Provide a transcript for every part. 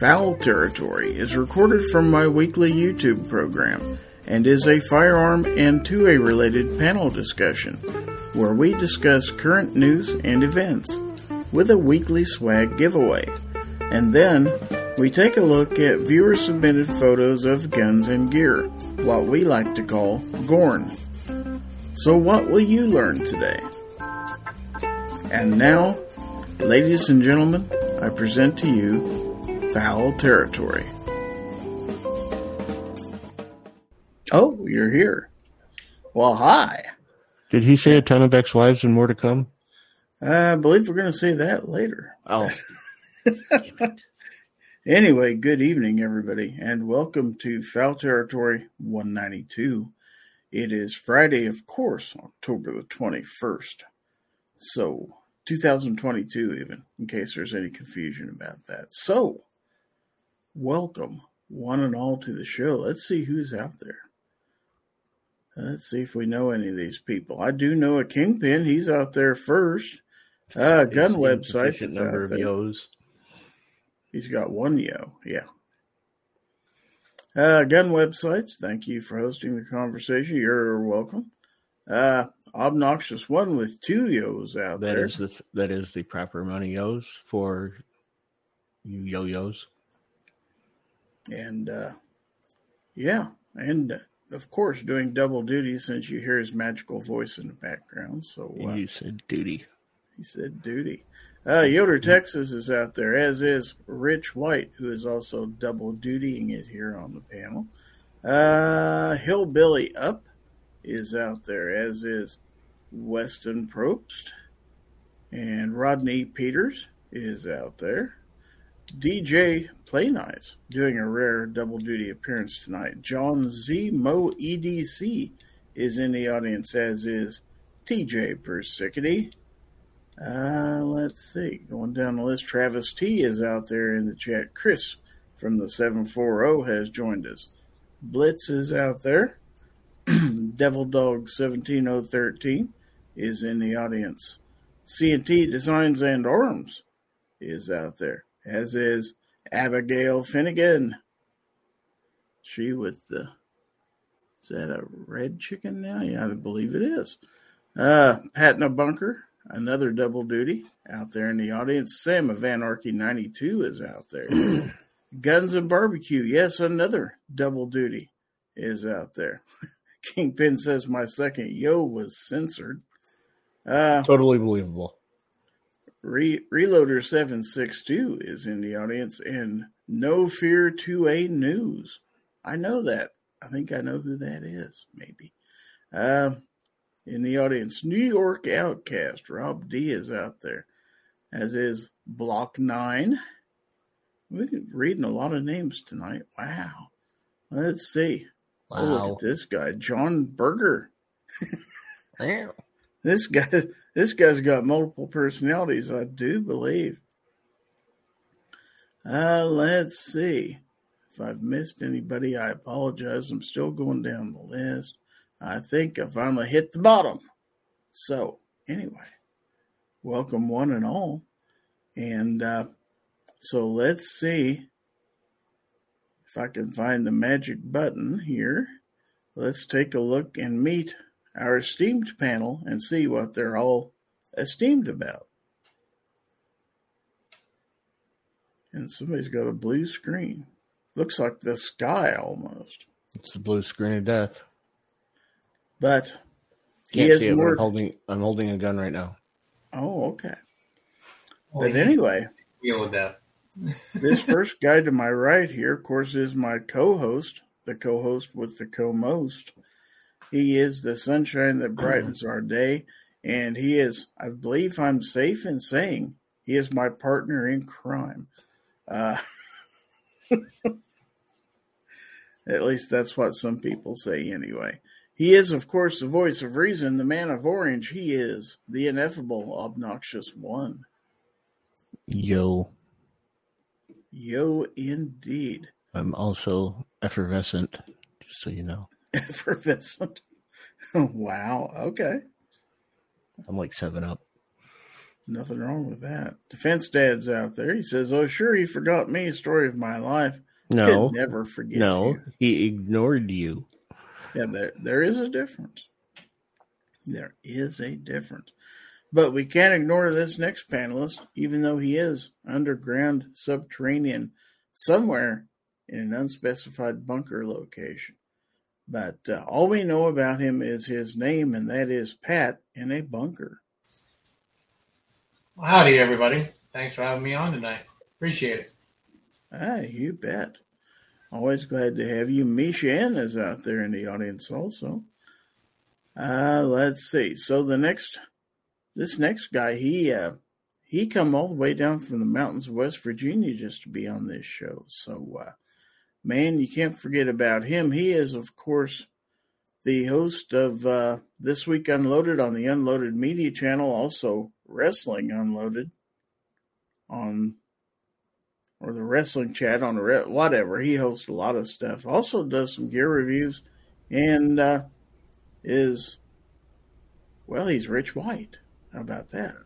Fowl Territory is recorded from my weekly YouTube program and is a firearm and 2A related panel discussion where we discuss current news and events with a weekly swag giveaway. And then we take a look at viewer submitted photos of guns and gear, what we like to call GORN. So, what will you learn today? And now, ladies and gentlemen, I present to you Fowl Territory. Oh, you're here. Well, hi. Did he say a ton of ex-wives and more to come? Uh, I believe we're going to say that later. Oh, Anyway, good evening, everybody, and welcome to Fowl Territory 192. It is Friday, of course, October the 21st. So, 2022, even, in case there's any confusion about that. So, welcome, one and all, to the show. Let's see who's out there. Let's see if we know any of these people. I do know a Kingpin. He's out there first. Uh, gun websites. Number of there. yos. He's got one yo, yeah. Uh, gun websites, thank you for hosting the conversation. You're welcome. Uh, obnoxious one with two yos out That there. is the that is the proper amount of yos for you yo-yos. And uh, yeah, and uh, of course doing double duty since you hear his magical voice in the background. So uh, You said duty. He said duty. Uh, Yoder, Texas is out there, as is Rich White, who is also double dutying it here on the panel. Uh, Hillbilly Up is out there, as is Weston Probst. And Rodney Peters is out there. DJ Play Nice doing a rare double duty appearance tonight. John Z Mo EDC is in the audience, as is TJ Persicity. Uh, let's see. Going down the list, Travis T is out there in the chat. Chris from the 740 has joined us. Blitz is out there. Devil Dog 17013 is in the audience. CNT Designs and Arms is out there, as is Abigail Finnegan. She with the. Is that a red chicken now? Yeah, I believe it is. Uh, Pat in a Bunker, another double duty out there in the audience. Sam of Anarchy 92 is out there. Guns and Barbecue, yes, another double duty is out there. Kingpin says my second yo was censored. Uh, Totally believable. Re- Reloader 762 is in the audience, and No Fear 2A News. I know that. I think I know who that is, maybe. Uh, in the audience, New York Outcast. Rob D is out there, as is Block 9. We're reading a lot of names tonight. Wow. Let's see. Oh, look at this guy, John Berger. Wow. This guy, this guy's got multiple personalities, I do believe. Uh, let's see. If I've missed anybody, I apologize. I'm still going down the list. I think I finally hit the bottom. So, anyway, welcome one and all. And uh, so let's see if I can find the magic button here. Let's take a look and meet our esteemed panel and see what they're all esteemed about. And somebody's got a blue screen. Looks like the sky almost. It's the blue screen of death. But he Can't has see it, more. I'm holding I'm holding a gun right now. Oh, okay. Well, But anyway, Deal with that. this first guy to my right here, of course, is my co host, the co host with the co most. He is the sunshine that brightens our day. And he is, I believe I'm safe in saying, he is my partner in crime. Uh, at least that's what some people say, anyway. He is, of course, the voice of reason, the man of orange. He is the ineffable, obnoxious one. Yo. Yo, indeed. I'm also effervescent, just so you know. Effervescent. wow. Okay. I'm like seven up. Nothing wrong with that. Defense Dad's out there. He says, "Oh, sure, he forgot me. Story of my life. No, Could never forget. no, you. he ignored you. Yeah, there there is a difference. There is a difference. But we can't ignore this next panelist, even though he is underground, subterranean, somewhere in an unspecified bunker location. But uh, all we know about him is his name, and that is Pat in a bunker. Well, howdy, everybody. Thanks for having me on tonight. Appreciate it. Ah, you bet. Always glad to have you. Misha is out there in the audience also. Uh, let's see. So the next, this next guy, he uh, he come all the way down from the mountains of West Virginia just to be on this show. So, uh, man, you can't forget about him. He is, of course, the host of uh, This Week Unloaded on the Unloaded Media Channel, also Wrestling Unloaded on or the wrestling chat on whatever. He hosts a lot of stuff. Also does some gear reviews, and uh, is well, he's Rich White. How about that?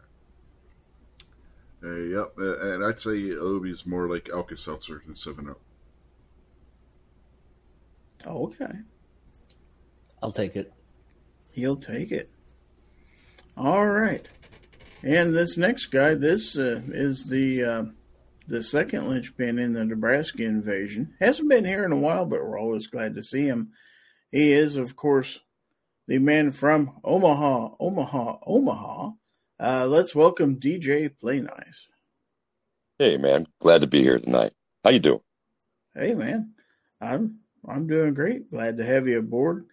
Uh, yep, and I'd say Obi's more like Alka Seltzer than Seven Up. Oh, okay, I'll take it. he'll take it. All right, and this next guy, this uh, is the uh, the second linchpin in the Nebraska invasion. Hasn't been here in a while, but we're always glad to see him. He is, of course, the man from Omaha, Omaha, Omaha. Uh, let's welcome DJ Play Nice. Hey man, glad to be here tonight. How you doing? Hey man, I'm I'm doing great. Glad to have you aboard.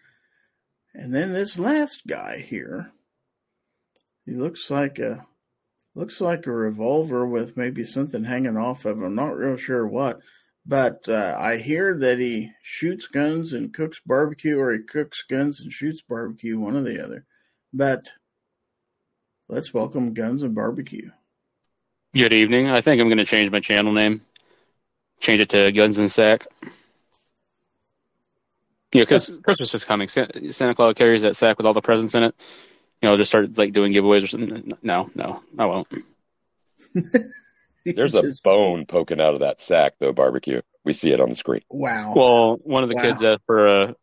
And then this last guy here, he looks like a looks like a revolver with maybe something hanging off of him. I'm not real sure what, but uh, I hear that he shoots guns and cooks barbecue, or he cooks guns and shoots barbecue, one or the other. But let's welcome Guns and Barbecue. Good evening. I think I'm going to change my channel name. Change it to Guns and Sack. Yeah, because Christmas is coming. Sa- Santa Claus carries that sack with all the presents in it. You know, just start like doing giveaways or something. No, no, I won't. There's a Just- bone poking out of that sack though, barbecue. We see it on the screen. wow. Well, one of the Wow. kids asked for a,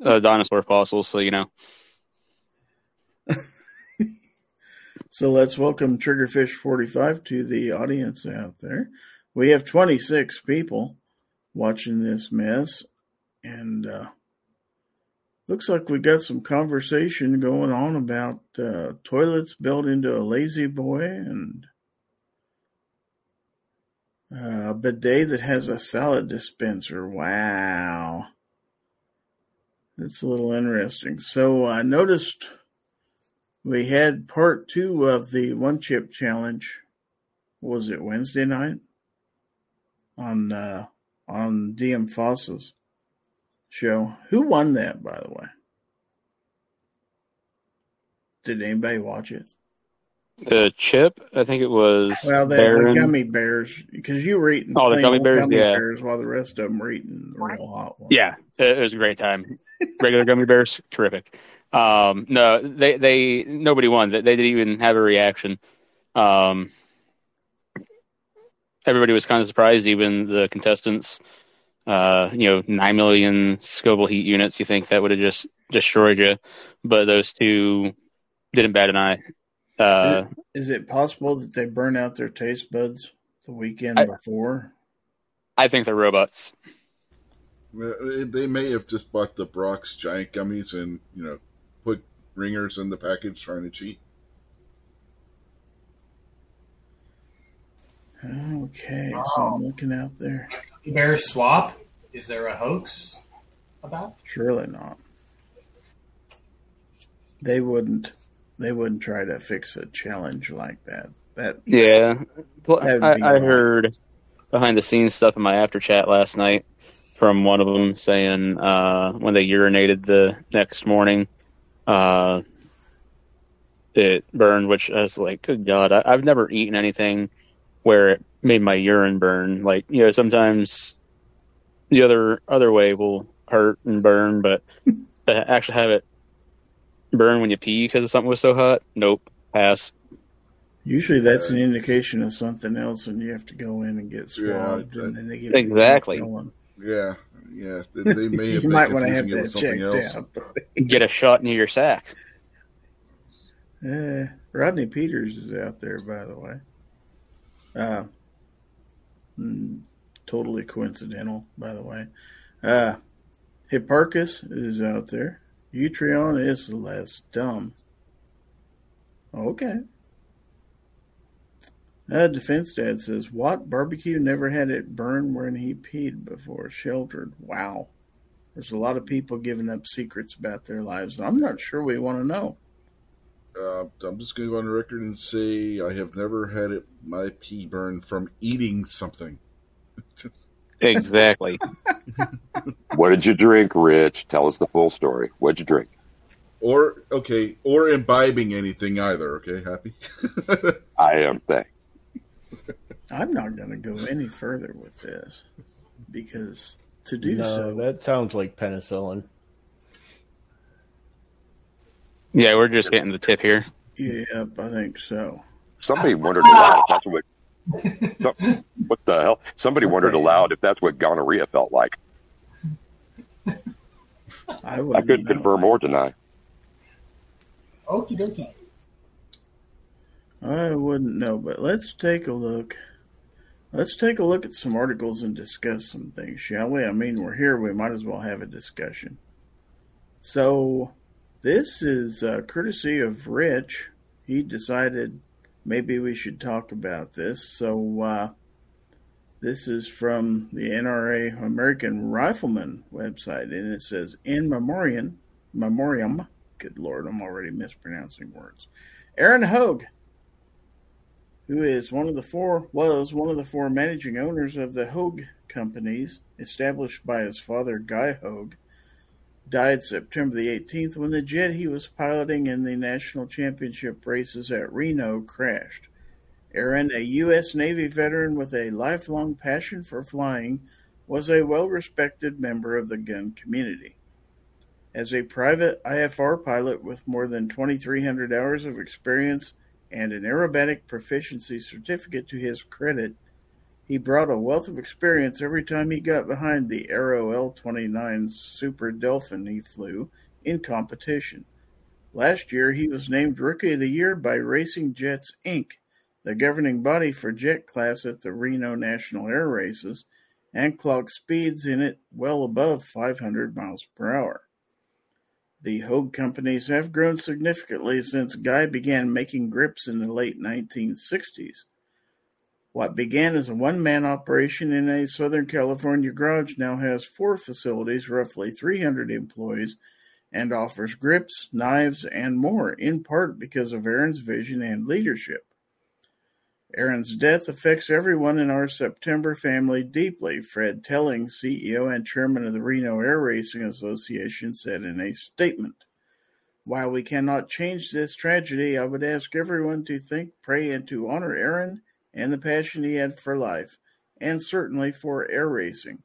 a dinosaur fossil, so you know. So let's welcome Triggerfish45 to the audience out there. We have 26 people watching this mess, and uh, looks like we got some conversation going on about uh, toilets built into a lazy boy and uh, a bidet that has a salad dispenser. Wow. That's a little interesting. So I noticed we had part two of the one chip challenge. Was it Wednesday night on uh, on DM Foss's show? Who won that, by the way? Did anybody watch it? The chip, I think it was Well, the, Baron. the gummy bears, because you were eating Oh, the gummy bears, gummy yeah. bears, while the rest of them were eating the real hot ones. Yeah, it, it was a great time. Regular gummy bears, terrific. Um, no, they they nobody won. They, they didn't even have a reaction. Um, everybody was kind of surprised, even the contestants. Uh, you know, nine million Scoville heat units. You think that would have just destroyed you, but those two didn't bat an eye. Uh, Is it possible that they burn out their taste buds the weekend I- before? I think they're robots. They may have just bought the Brock's giant gummies and you know put ringers in the package trying to cheat. Okay, so I'm looking out there. Bear swap? Is there a hoax about? Surely not. They wouldn't. They wouldn't try to fix a challenge like that. That Yeah. Well, That would I, I heard behind the scenes stuff in my after chat last night from one of them saying uh, when they urinated the next morning, uh, it burned, which I was like, good God, I, I've never eaten anything where it made my urine burn. Like, you know, sometimes the other other way will hurt and burn, but to actually have it burn when you pee because something was so hot, nope, pass. Usually that's an indication of something else, and you have to go in and get swabbed, Yeah, and then they get Exactly. Yeah, yeah. They, they may have You been might want to have confusing it with that checked else. out. Get a shot near your sack. Uh, Rodney Peters is out there, by the way. Uh, totally coincidental, by the way. Uh, Hipparchus is out there. Utreon is less dumb. Okay. Uh, Defense Dad says, What? Barbecue never had it burn when he peed before. Sheltered. Wow. There's a lot of people giving up secrets about their lives. I'm not sure we want to know. Uh, I'm just going to go on the record and say I have never had it my pee burn from eating something. Exactly. What did you drink, Rich? Tell us the full story. What'd you drink? or okay, or imbibing anything either. Okay, happy. I am thanks. I'm not going to go any further with this because to do no, so, that sounds like penicillin. Yeah, we're just getting the tip here. yep, I think so. Somebody wondered aloud if that's what. some- what the hell? Somebody What wondered aloud if that's what gonorrhea felt like. I I couldn't know. confirm or deny. Okie dokie. I wouldn't know, but let's take a look. Let's take a look at some articles and discuss some things, shall we? I mean, we're here, we might as well have a discussion. So, this is uh, courtesy of Rich. He decided maybe we should talk about this. So, uh, this is from the NRA American Rifleman website, and it says, In memoriam, memoriam, good lord, I'm already mispronouncing words. Aaron Hogue, who is one of the four was one of the four managing owners of the Hogue companies established by his father Guy Hogue, died September the 18th when the jet he was piloting in the national championship races at Reno crashed. Aaron, a U.S. Navy veteran with a lifelong passion for flying, was a well respected member of the gun community. As a private IFR pilot with more than 2,300 hours of experience and an aerobatic proficiency certificate to his credit, he brought a wealth of experience every time he got behind the Aero L 29 Super Delfin he flew in competition. Last year, he was named Rookie of the Year by Racing Jets Inc., the governing body for jet class at the Reno National Air Races, and clocked speeds in it well above 500 miles per hour. The Hogue companies have grown significantly since Guy began making grips in the late 1960s. What began as a one man operation in a Southern California garage now has four facilities, roughly 300 employees, and offers grips, knives, and more, in part because of Aaron's vision and leadership. Aaron's death affects everyone in our September family deeply, Fred Telling, CEO and chairman of the Reno Air Racing Association, said in a statement. While we cannot change this tragedy, I would ask everyone to think, pray, and to honor Aaron and the passion he had for life, and certainly for air racing.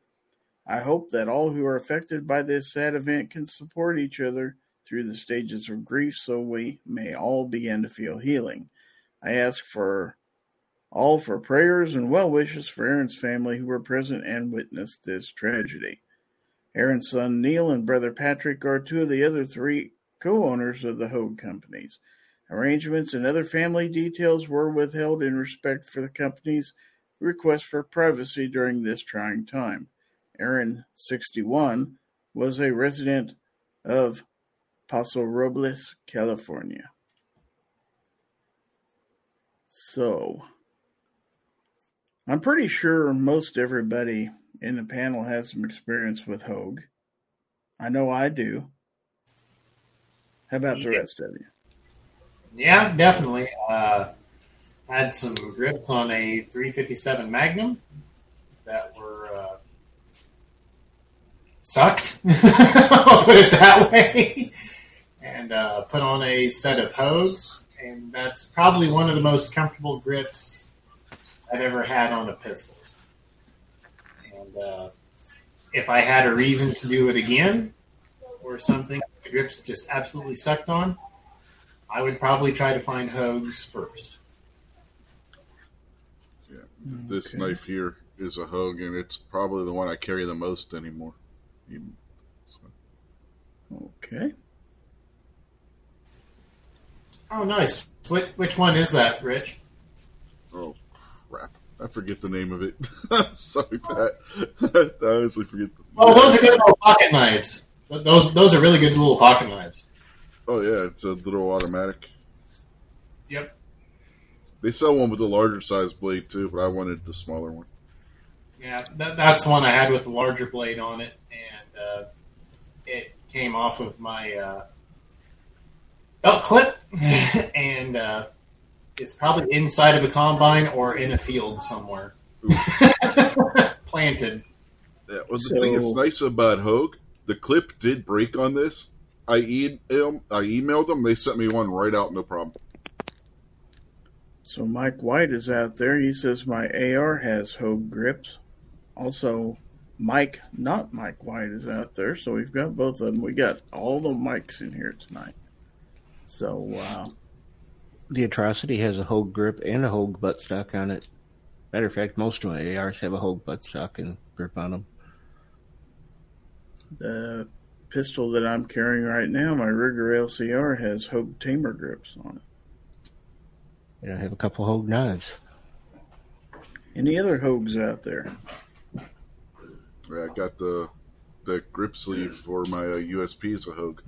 I hope that all who are affected by this sad event can support each other through the stages of grief so we may all begin to feel healing. I ask for all for prayers and well wishes for Aaron's family who were present and witnessed this tragedy. Aaron's son Neil and brother Patrick are two of the other three co owners of the Hogue companies. Arrangements and other family details were withheld in respect for the company's request for privacy during this trying time. Aaron, 61, was a resident of Paso Robles, California. So, I'm pretty sure most everybody in the panel has some experience with Hogue. I know I do. How about the rest of you? Yeah, definitely. Uh, had some grips on a 357 Magnum that were uh, sucked. I'll put it that way. And uh, put on a set of Hogues, and that's probably one of the most comfortable grips I've ever had on a pistol. And uh, if I had a reason to do it again, or something the grips just absolutely sucked on, I would probably try to find Hogues first. This Okay. knife here is a Hogue, and it's probably the one I carry the most anymore. Even- so- Okay. Oh, nice. Which, which one is that, Rich? Oh crap! I forget the name of it. Sorry, Pat. I honestly forget. The, Oh, those are good little pocket knives. Those those are really good little pocket knives. Oh yeah, it's a little automatic. Yep. They sell one with a larger size blade too, but I wanted the smaller one. Yeah, that, that's the one I had with the larger blade on it, and uh, it came off of my uh, belt clip, and uh, it's probably inside of a combine or in a field somewhere, planted. Yeah, well, the thing that's nice about Hogue, the clip did break on this. I e- I emailed them. They sent me one right out, no problem. So Mike White is out there. He says my AR has Hogue grips. Also, Mike, not Mike White, is out there. So we've got both of them. We got all the mics in here tonight. So uh, The atrocity has a Hogue grip and a Hogue buttstock on it. Matter of fact, most of my ARs have a Hogue buttstock and grip on them. the pistol that I'm carrying right now, my Ruger LCR, has Hogue Tamer grips on it. And I have a couple Hogue knives. Any other Hogues out there? I got the the grip sleeve for my uh, USP as a Hogue.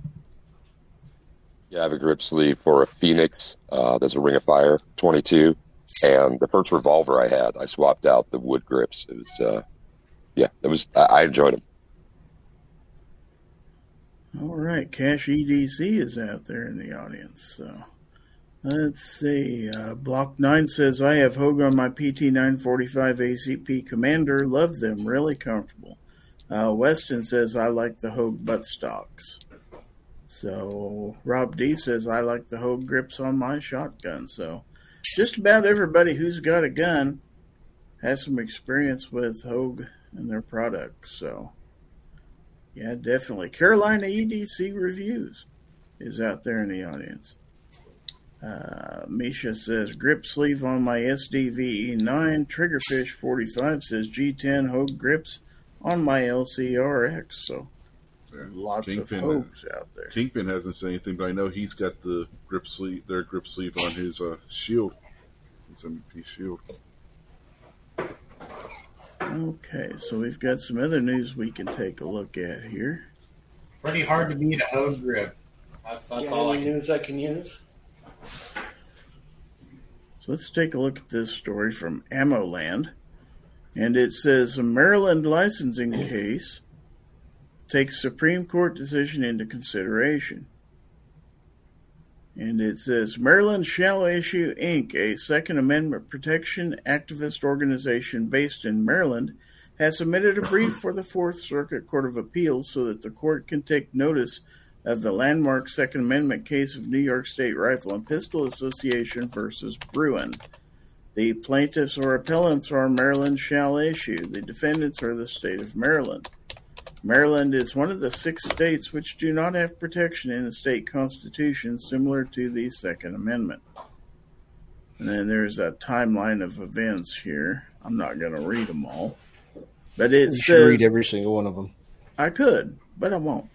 Yeah, I have a grip sleeve for a Phoenix. Uh, there's a Ring of Fire 22, and the first revolver I had, I swapped out the wood grips. It was, uh, yeah, it was. I, I enjoyed them. All right, Cash EDC is out there in the audience. So let's see. Uh, Block 9 says, I have Hogue on my PT 945 ACP Commander. Love them. Really comfortable. Uh, Weston says, I like the Hogue buttstocks. So Rob D says, I like the Hogue grips on my shotgun. So just about everybody who's got a gun has some experience with Hogue and their products. So. Yeah, definitely. Carolina EDC Reviews is out there in the audience. Uh, Misha says grip sleeve on my SDVE 9. Triggerfish 45 says G10 Hogue grips on my LCRX. So Yeah. lots Kingpin, of Hogues out there. Kingpin hasn't said anything, but I know he's got the grip sleeve, their grip sleeve on his uh, shield, his MP shield. Okay, so we've got some other news we can take a look at here. Pretty hard to beat a Hogue grip. That's that's all I can. news I can use? So let's take a look at this story from Ammo Land, And it says a Maryland licensing case takes Supreme Court decision into consideration. And it says Maryland shall issue Inc., a Second Amendment protection activist organization based in Maryland, has submitted a brief for the Fourth Circuit Court of Appeals so that the court can take notice of the landmark Second Amendment case of New York State Rifle and Pistol Association versus Bruen. The plaintiffs or appellants are Maryland shall issue. The defendants are the state of Maryland. Maryland is one of the six states which do not have protection in the state constitution similar to the Second Amendment. And then there's a timeline of events here. I'm not going to read them all. But it You says read every single one of them. I could, but I won't.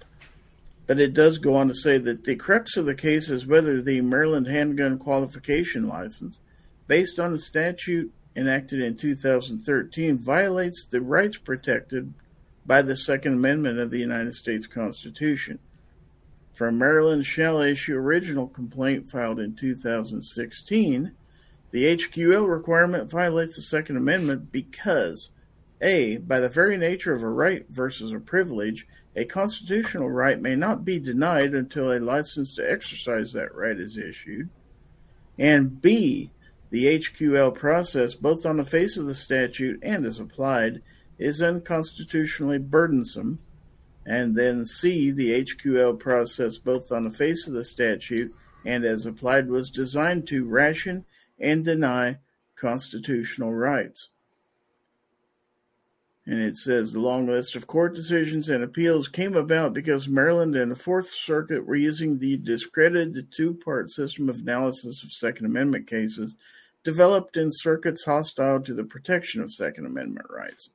But it does go on to say that the crux of the case is whether the Maryland handgun qualification license, based on a statute enacted in 2013, violates the rights protected by the Second Amendment of the United States Constitution. From Maryland shall issue original complaint filed in 2016, the HQL requirement violates the Second Amendment because a. By the very nature of a right versus a privilege, a constitutional right may not be denied until a license to exercise that right is issued. And B. The HQL process, both on the face of the statute and as applied, is unconstitutionally burdensome. And then C. The HQL process, both on the face of the statute and as applied, was designed to ration and deny constitutional rights. And it says the long list of court decisions and appeals came about because Maryland and the Fourth Circuit were using the discredited two part system of analysis of Second Amendment cases developed in circuits hostile to the protection of Second Amendment rights.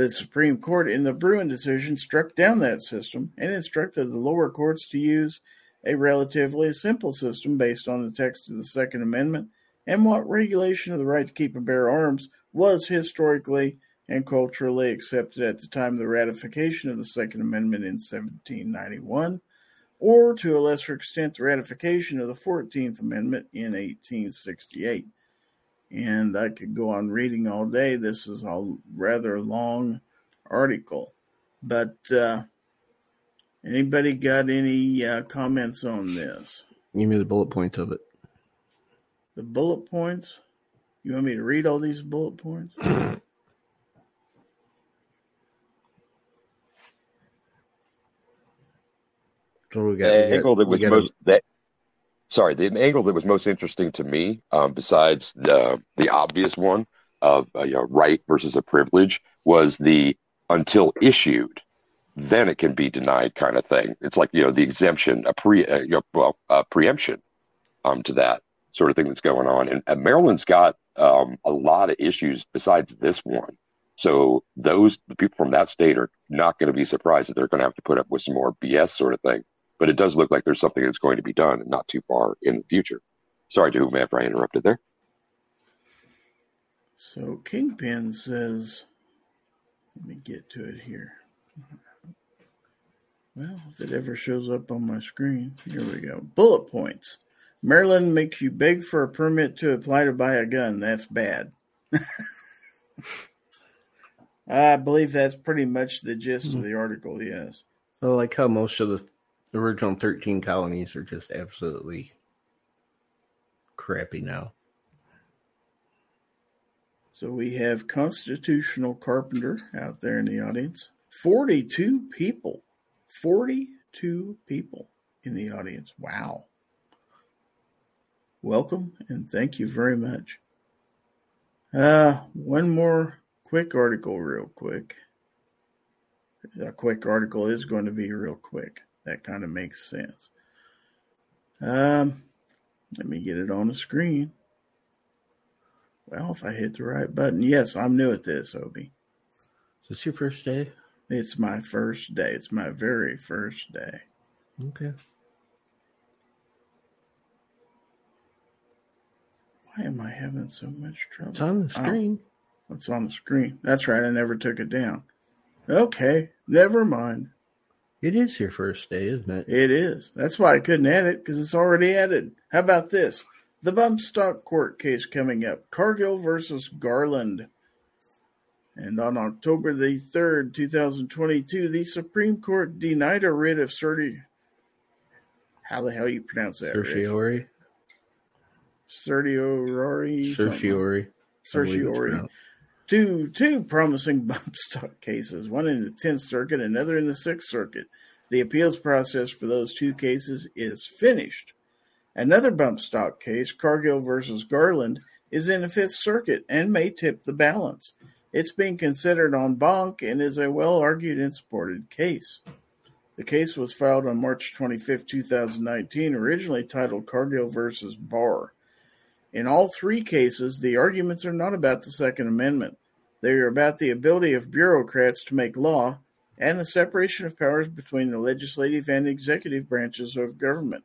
The Supreme Court in the Bruen decision struck down that system and instructed the lower courts to use a relatively simple system based on the text of the Second Amendment and what regulation of the right to keep and bear arms was historically and culturally accepted at the time of the ratification of the Second Amendment in 1791, or to a lesser extent, the ratification of the 14th Amendment in 1868. And I could go on reading all day. This is a rather long article. But uh, anybody got any uh, comments on this? Give me the bullet points of it. The bullet points? You want me to read all these bullet points? So we The got, we got- angle that we was got a- most that sorry, the angle that was most interesting to me, um, besides the the obvious one of uh, you know right versus a privilege, was the until issued, then it can be denied kind of thing. It's like you know the exemption, a pre, uh, you know, well, uh, preemption, um, to that sort of thing that's going on. And, and Maryland's got um, a lot of issues besides this one. So those the people from that state are not going to be surprised that they're going to have to put up with some more BS sort of thing but it does look like there's something that's going to be done not too far in the future. Sorry to whomever I interrupted there. So Kingpin says, let me get to it here. Well, if it ever shows up on my screen, here we go. Bullet points. Maryland makes you beg for a permit to apply to buy a gun. That's bad. I believe that's pretty much the gist of hmm. the article, yes. I like how most of the original 13 colonies are just absolutely crappy now. So we have Constitutional Carpenter out there in the audience. 42 people. 42 people in the audience. Wow. Welcome and thank you very much. Uh, one more quick article, real quick. A quick article is going to be real quick. That kind of makes sense. Um, let me get it on the screen. Well, if I hit the right button, yes, I'm new at this, Obi. Is this your first day? It's my first day. It's my very first day. Okay. Why am I having so much trouble? It's on the Oh, screen. it's on the screen. That's right. I never took it down. Okay, never mind. It is your first day, isn't it? It is. That's why I couldn't add it because it's already added. How about this? The bump stock court case coming up Cargill versus Garland. And on October the 3rd, 2022, the Supreme Court denied a writ of certi. How the hell you pronounce that? Certiorari. Certiorari. Certiorari. I believe it's Certiorari. Two two promising bump stock cases, one in the Tenth Circuit, another in the Sixth Circuit. The appeals process for those two cases is finished. Another bump stock case, Cargill versus Garland, is in the Fifth Circuit and may tip the balance. It's being considered on banc and is a well argued and supported case. The case was filed on March 25, 2019, originally titled Cargill versus Barr. In all three cases, the arguments are not about the Second Amendment. They are about the ability of bureaucrats to make law and the separation of powers between the legislative and executive branches of government.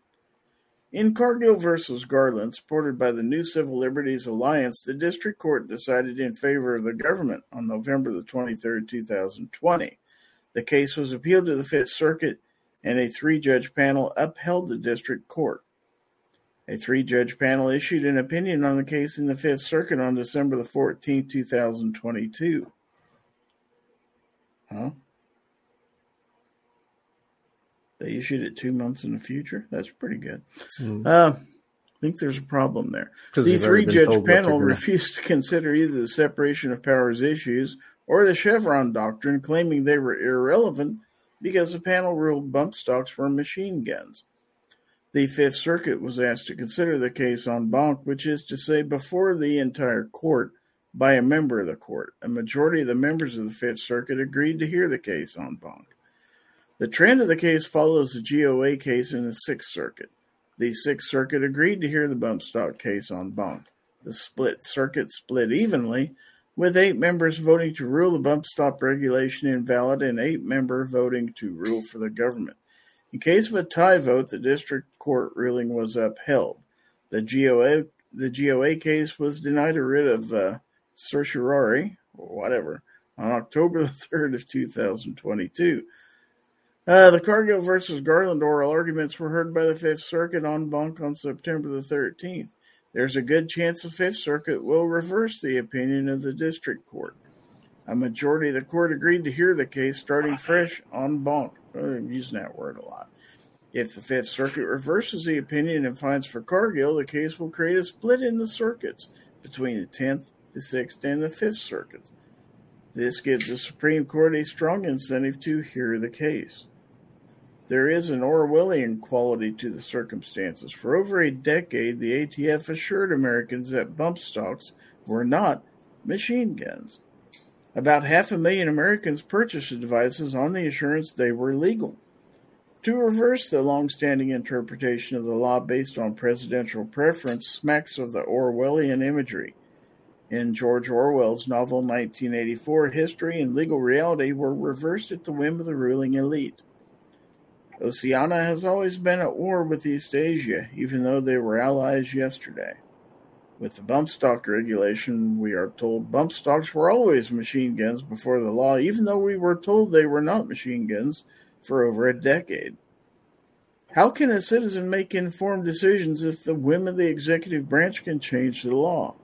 In Cargill versus Garland, supported by the New Civil Liberties Alliance, the district court decided in favor of the government on November the 23rd, 2020. The case was appealed to the Fifth Circuit, and a three judge panel upheld the district court. A three judge panel issued an opinion on the case in the Fifth Circuit on December the 14th, 2022. Huh? They issued it two months in the future? That's pretty good. Mm. Uh, I think there's a problem there. The three judge told what they're panel refused to consider either the separation of powers issues or the Chevron doctrine, claiming they were irrelevant because the panel ruled bump stocks were machine guns. The Fifth Circuit was asked to consider the case on banc, which is to say before the entire court by a member of the court. A majority of the members of the Fifth Circuit agreed to hear the case on banc. The trend of the case follows the GOA case in the Sixth Circuit. The Sixth Circuit agreed to hear the bump stock case on banc. The split circuit split evenly, with eight members voting to rule the bump stop regulation invalid and eight members voting to rule for the government. In case of a tie vote, the district court ruling was upheld. The GOA the GOA case was denied a writ of uh, certiorari or whatever on October the third of two thousand twenty-two. Uh, the Cargill versus Garland oral arguments were heard by the Fifth Circuit on banc on September the 13th. There's a good chance the Fifth Circuit will reverse the opinion of the District Court. A majority of the court agreed to hear the case starting fresh on banc. I'm using that word a lot. If the Fifth Circuit reverses the opinion and finds for Cargill, the case will create a split in the circuits between the 10th, the 6th, and the 5th Circuits. This gives the Supreme Court a strong incentive to hear the case. There is an Orwellian quality to the circumstances. For over a decade, the ATF assured Americans that bump stocks were not machine guns. About half a million Americans purchased the devices on the assurance they were legal. To reverse the long-standing interpretation of the law based on presidential preference smacks of the Orwellian imagery. In George Orwell's novel 1984, history and legal reality were reversed at the whim of the ruling elite. Oceania has always been at war with Eastasia, even though they were allies yesterday. With the bump stock regulation, we are told bump stocks were always machine guns before the law, even though we were told they were not machine guns for over a decade. How can a citizen make informed decisions if the whim of the executive branch can change the law?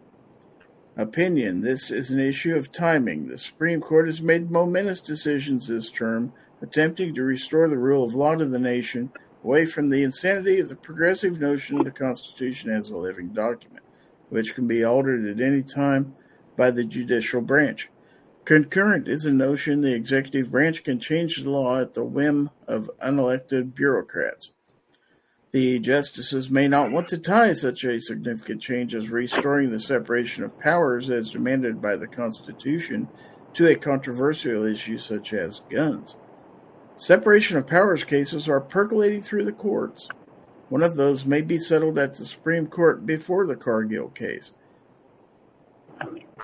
Opinion This is an issue of timing. The Supreme Court has made momentous decisions this term attempting to restore the rule of law to the nation away from the insanity of the progressive notion of the Constitution as a living document, which can be altered at any time by the judicial branch. Concurrent is the notion the executive branch can change the law at the whim of unelected bureaucrats. The justices may not want to tie such a significant change as restoring the separation of powers as demanded by the Constitution to a controversial issue such as guns. Separation of powers cases are percolating through the courts. One of those may be settled at the Supreme Court before the Cargill case.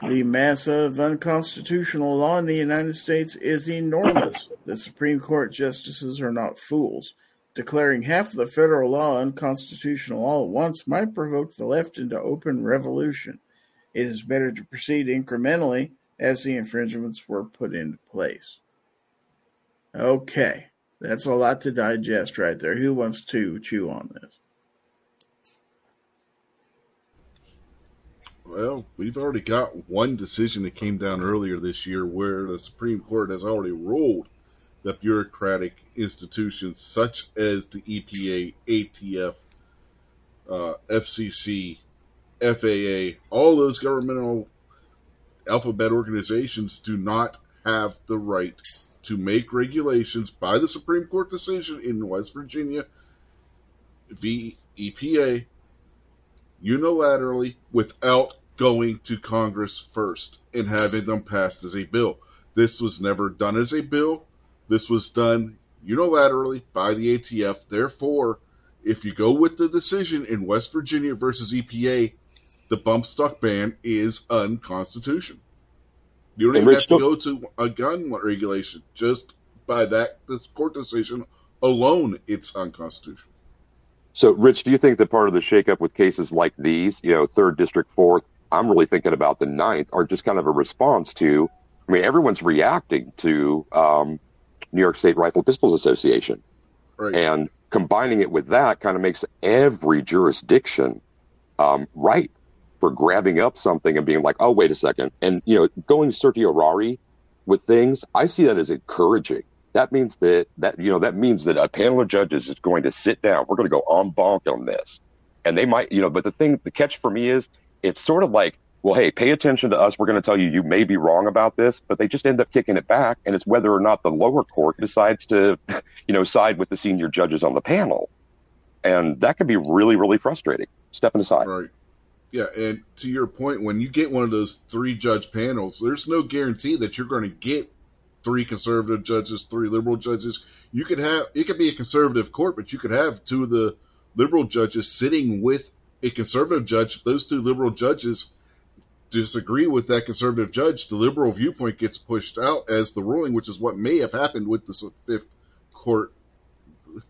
The mass of unconstitutional law in the United States is enormous. The Supreme Court justices are not fools. Declaring half the federal law unconstitutional all at once might provoke the left into open revolution. It is better to proceed incrementally as the infringements were put into place. Okay, that's a lot to digest right there. Who wants to chew on this? Well, we've already got one decision that came down earlier this year where the Supreme Court has already ruled that bureaucratic institutions such as the EPA, ATF, uh, FCC, FAA, all those governmental alphabet organizations do not have the right to make regulations by the Supreme Court decision in West Virginia v. EPA unilaterally without going to Congress first and having them passed as a bill. This was never done as a bill. This was done unilaterally by the ATF. Therefore, if you go with the decision in West Virginia versus EPA, the bump stock ban is unconstitutional. You don't even have to go to a gun regulation. Just by that this court decision alone, it's unconstitutional. So, Rich, do you think that part of the shakeup with cases like these, you know, third district, fourth, I'm really thinking about the ninth, are just kind of a response to? I mean, everyone's reacting to um, New York State Rifle Pistols Association, Right. and combining it with that kind of makes every jurisdiction um, right for grabbing up something and being like, oh, wait a second, and you know, going certiorari with things, I see that as encouraging. That means that that you know that means that a panel of judges is going to sit down. We're going to go en banc on this, and they might, you know. But the thing, the catch for me is, it's sort of like, well, hey, pay attention to us. We're going to tell you you may be wrong about this, but they just end up kicking it back, and it's whether or not the lower court decides to, you know, side with the senior judges on the panel, and that can be really, really frustrating. Stepping aside. Right. Yeah, and to your point, when you get one of those three judge panels, there's no guarantee that you're going to get three conservative judges, three liberal judges. You could have it could be a conservative court, but you could have two of the liberal judges sitting with a conservative judge, If those two liberal judges disagree with that conservative judge, the liberal viewpoint gets pushed out as the ruling, which is what may have happened with the Fifth Court.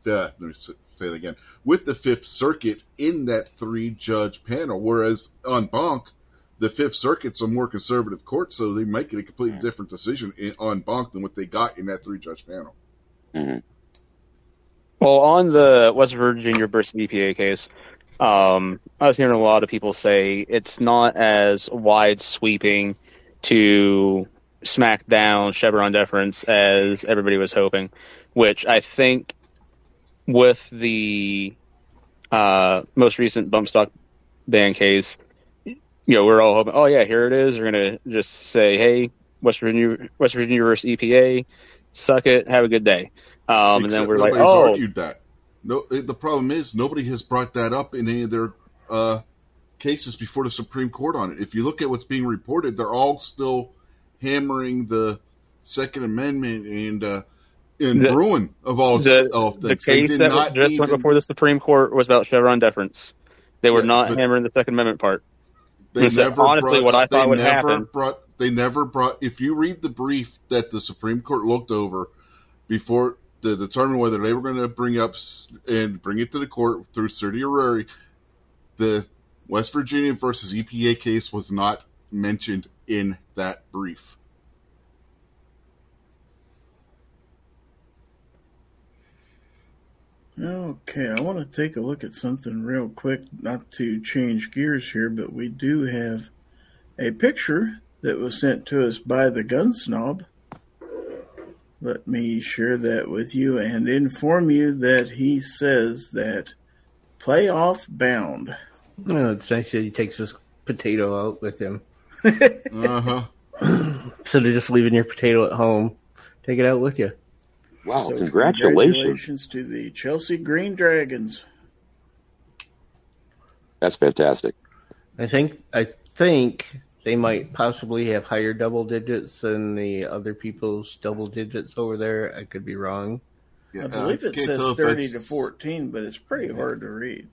Uh, let me say it again. With the Fifth Circuit in that three judge panel, whereas on banc, the Fifth Circuit's a more conservative court, so they might get a completely different decision in, en banc than what they got in that three judge panel. Mhm. Well, on the West Virginia versus EPA case, um, I was hearing a lot of people say it's not as wide sweeping to smack down Chevron deference as everybody was hoping, which I think with the uh, most recent bump stock ban case, you know, we're all hoping, oh yeah, here it is. We're gonna just say, hey, West Virginia, West Virginia versus EPA, suck it, have a good day. Um, and then we're like, oh, argued that. No, the problem is nobody has brought that up in any of their uh, cases before the Supreme Court on it. If you look at what's being reported, they're all still hammering the Second Amendment and uh, and The- ruin of all, the, all the things. Case that just went before the Supreme Court was about Chevron deference. They were Yeah, not but- hammering the Second Amendment part. They never honestly, brought, what I thought would happen- Brought, they never brought. If you read the brief that the Supreme Court looked over before to determine whether they were going to bring up and bring it to the court through certiorari, the West Virginia versus EPA case was not mentioned in that brief. Okay, I want to take a look at something real quick, not to change gears here, but we do have a picture that was sent to us by the gun snob. Let me share that with you and inform you that he says that playoff bound. Oh, it's nice that he takes his potato out with him. Uh huh. Instead of just leaving your potato at home, take it out with you. Wow, So congratulations. congratulations to the Chelsea Green Dragons. That's fantastic. I think I think they might possibly have higher double digits than the other people's double digits over there. I could be wrong. Yeah, I believe it says 30 to 14, but it's pretty hard to read.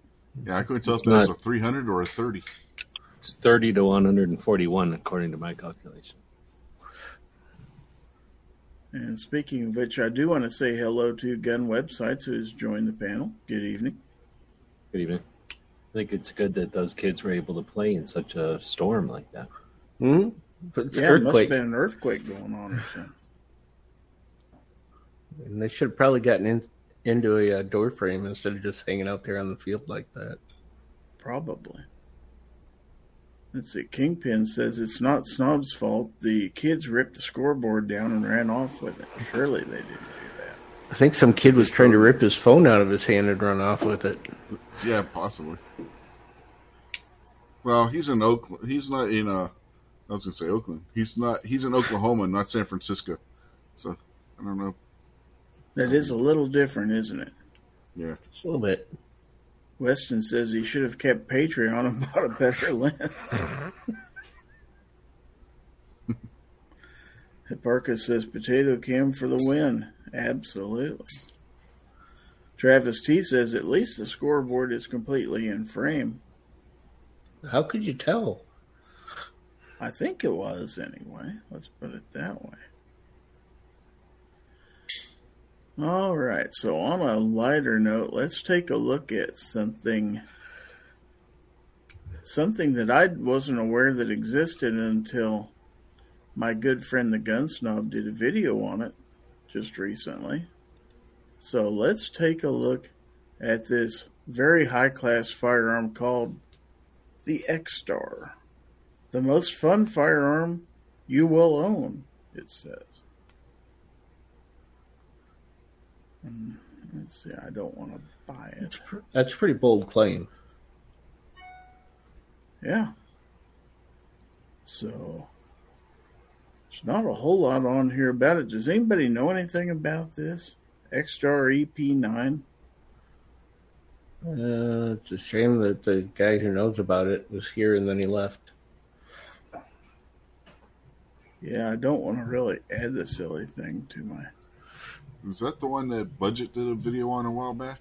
Yeah, I couldn't tell if It's that was a 300 or a 30. It's 30 to 141, according to my calculation. And speaking of which, I do want to say hello to Gun Websites, who has joined the panel. Good evening. Good evening. I think it's good that those kids were able to play in such a storm like that. Hmm? But it's yeah, it must have been an earthquake going on or something. and they should have probably gotten in, into a uh, door frame instead of just hanging out there on the field like that. Probably. Let's see. Kingpin says it's not Snob's fault. The kids ripped the scoreboard down and ran off with it. Surely they didn't do that. I think some kid was trying to rip his phone out of his hand and run off with it. Yeah, possibly. Well, he's in Oakland. He's not in uh I was gonna say Oakland. He's not. He's in Oklahoma, not San Francisco. So I don't know. That is a little different, isn't it? Yeah, Just a little bit. Weston says he should have kept Patreon and bought a better lens. Hipparchus says potato cam for the win. Absolutely. Travis T says at least the scoreboard is completely in frame. How could you tell? I think it was anyway. Let's put it that way. All right. So, on a lighter note, let's take a look at something something that I wasn't aware that existed until my good friend the Gun Snob did a video on it just recently. So, let's take a look at this very high class firearm called the Extar. The most fun firearm you will own, it says. Let's see, I don't want to buy it. That's, that's a pretty bold claim. Yeah. So, there's not a whole lot on here about it. Does anybody know anything about this? Extar EP9? Uh, it's a shame that the guy who knows about it was here and then he left. Yeah, I don't want to really add the silly thing to my. Is that the one that Budget did a video on a while back?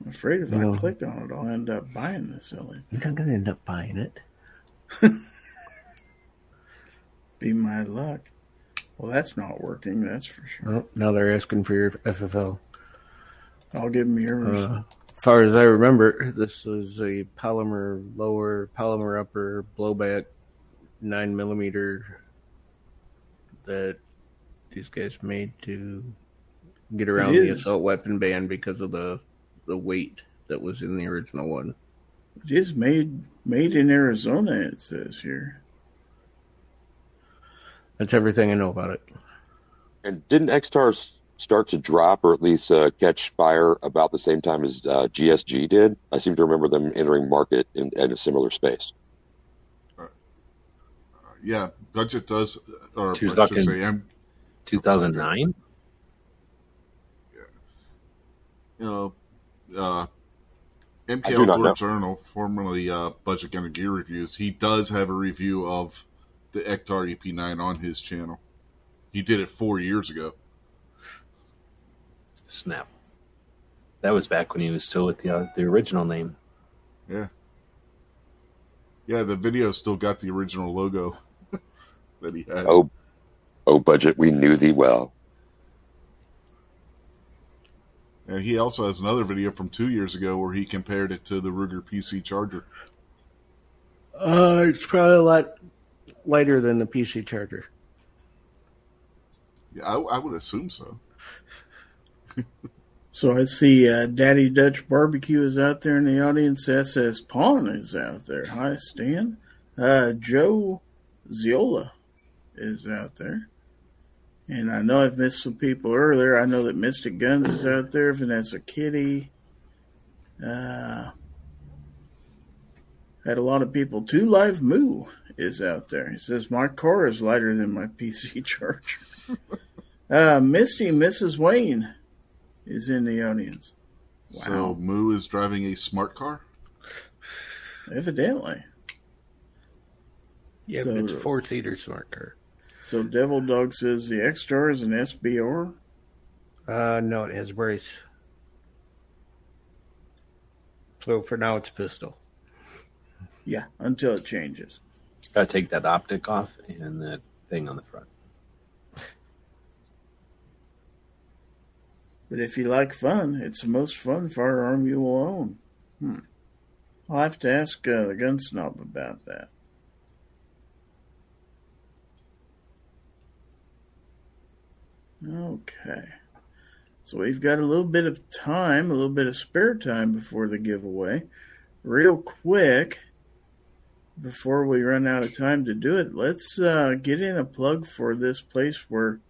I'm afraid if no. I click on it, I'll end up buying this silly. You're not going to end up buying it. Be my luck. Well, that's not working, that's for sure. Oh, now they're asking for your FFL. I'll give them yours. Uh, far as I remember, this was a polymer lower, polymer upper, blowback, nine millimeter that these guys made to get around the assault weapon ban because of the the weight that was in the original one. it is made made in Arizona. It says here. That's everything I know about it. And didn't Extars start to drop or at least uh, catch fire about the same time as uh, GSG did? I seem to remember them entering market in, in a similar space. Yeah, budget does, or She I should say, M, 2009? you know, uh, I MK do not Outdoor know. Journal, formerly uh, Budget Gun and Gear Reviews, he does have a review of the Extar EP9 on his channel. He did it four years ago. Snap. That was back when he was still with the uh, the original name. Yeah. Yeah, the video still got the original logo that he had. Oh, oh, budget, we knew thee well. And he also has another video from two years ago where he compared it to the Ruger PC Charger. Uh, it's probably a lot lighter than the PC charger. Yeah, I, I would assume so. So I see uh, Daddy Dutch Barbecue is out there in the audience. SS Pawn is out there. Hi, Stan. Uh, Joe Ziola is out there. And I know I've missed some people earlier. I know that Mystic Guns is out there. Vanessa Kitty. Uh, had a lot of people. Two Live Moo is out there. He says, My car is lighter than my PC charger. uh, Misty Mrs. Wayne is in the audience. So Moo is driving a smart car? Evidently. Yeah, So- but it's four seater smart car. So Devil Dog says the Extar is an SBR. Uh, no, it has brace. So for now, it's pistol. Yeah, until it changes. Got to take that optic off and that thing on the front. But if you like fun, it's the most fun firearm you will own. Hmm. I'll have to ask uh, the gun snob about that. Okay. So we've got a little bit of time, a little bit of spare time before the giveaway. Real quick, before we run out of time to do it, let's uh, get in a plug for this place where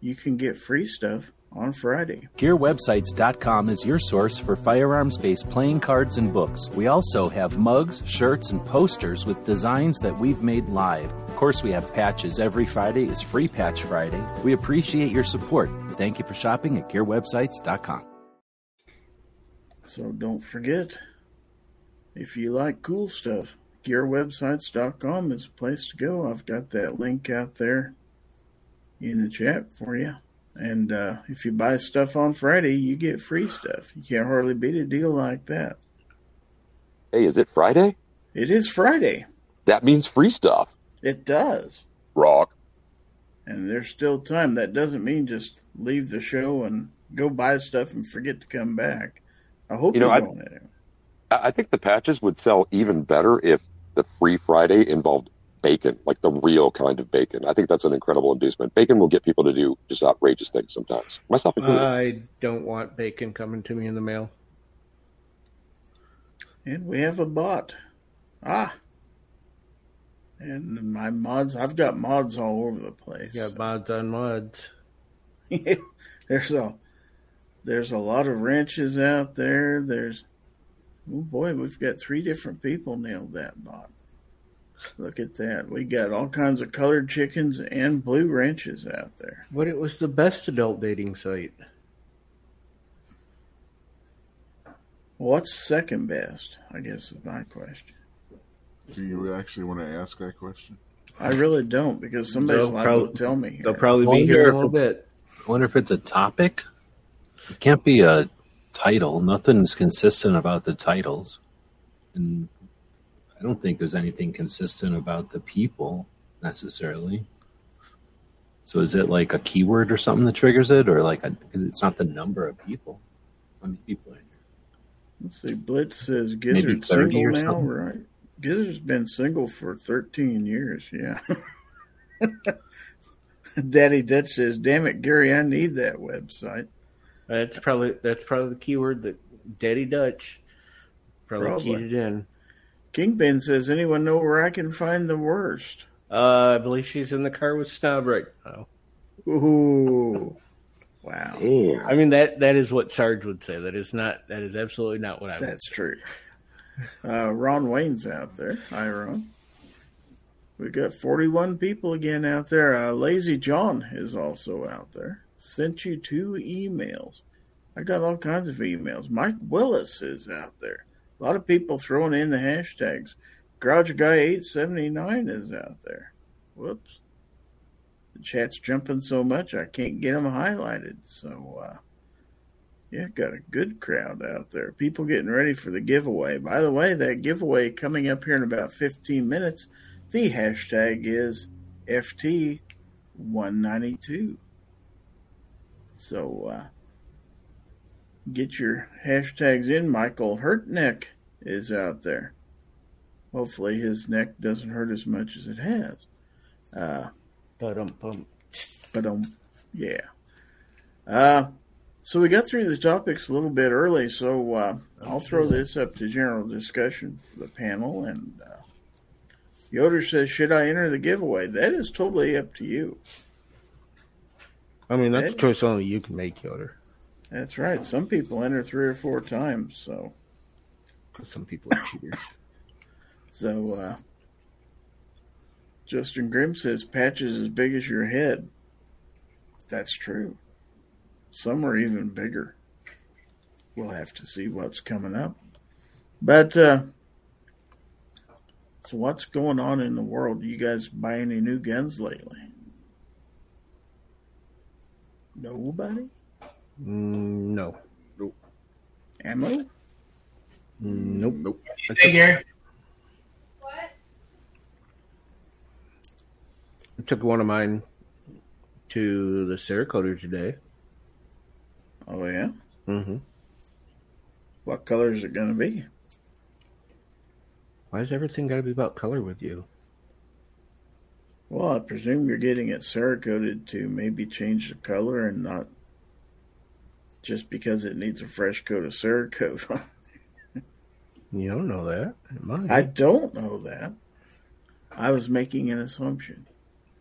you can get free stuff on Friday. GearWebsites.com is your source for firearms based playing cards and books. We also have mugs, shirts, and posters with designs that we've made live. Of course, we have patches. Every Friday is Free Patch Friday. We appreciate your support. Thank you for shopping at GearWebsites.com. So don't forget, if you like cool stuff, gearwebsites.com is a place to go. I've got that link out there in the chat for you. And uh, if you buy stuff on Friday, you get free stuff. You can't hardly beat a deal like that. Hey, is it Friday? It is Friday. That means free stuff. It does. Rock. And there's still time. That doesn't mean just leave the show and go buy stuff and forget to come back. I hope You know. I I think the patches would sell even better if the free Friday involved bacon, like the real kind of bacon. I think that's an incredible inducement. Bacon will get people to do just outrageous things sometimes, myself included. I don't want bacon coming to me in the mail. And we have a bot. Ah. And my mods, I've got mods all over the place. Got mods on mods. there's a there's a lot of wrenches out there. There's oh boy, we've got three different people nailed that bot. Look at that. We got all kinds of colored chickens and blue wrenches out there. But it was the best adult dating site. What's second best? I guess is my question. Do you actually want to ask that question? I really don't because somebody's They'll liable prob- to tell me. They'll probably be here a little bit. I wonder if it's a topic. It can't be a title. Nothing's consistent about the titles, and I don't think there's anything consistent about the people necessarily. So is it like a keyword or something that triggers it, or like because it's not the number of people? How many people are in here? Let's see. Blitz says Maybe Gizzard's single or now, something? right? Gizzard's been single for 13 years. Yeah. Daddy Dutch says, "Damn it, Gary, I need that website." That's probably that's probably the keyword that Daddy Dutch probably, Probably. keyed it in. Kingpin says, "Anyone know where I can find the worst?" Uh, I believe she's in the car with Snob right now. Ooh, wow, I mean that that is what Sarge would say. That is not that is absolutely not what I would. that's true. Uh, Ron Wayne's out there. Hi, Ron. We've got 41 people again out there. Uh, Lazy John is also out there. Sent you two emails. I got all kinds of emails. Mike Willis is out there. A lot of people throwing in the hashtags. Garage Guy 879 is out there. Whoops. The chat's jumping so much I can't get them highlighted. So, uh, yeah, got a good crowd out there. People getting ready for the giveaway. By the way, that giveaway coming up here in about 15 minutes. The hashtag is FT192. So, uh, get your hashtags in. Michael Hurtneck is out there. Hopefully, his neck doesn't hurt as much as it has. Uh, But um, but um, yeah. Uh, so we got through the topics a little bit early, so uh, I'll throw this up to general discussion for the panel. And uh, Yoder says, "Should I enter the giveaway?" That is totally up to you. I mean that's a Ed? choice only you can make, Yoder. That's right. Some people enter three or four times, so some people are cheaters. so. Uh, Justin Grimm says, "Patches as big as your head." That's true. Some are even bigger. We'll have to see what's coming up. But uh, so, what's going on in the world? You guys buy any new guns lately? Nobody? Mm, no, Ammo? Mm, nope. Nope. You say, Gary? I took one of mine to the Cerakoter today. Oh yeah. Mm-hmm. What color is it going to be? Why is everything got to be about color with you? Well, I presume you're getting it Cerakoted to maybe change the color and not just because it needs a fresh coat of Cerakote. You don't know that. I don't know that. I was making an assumption.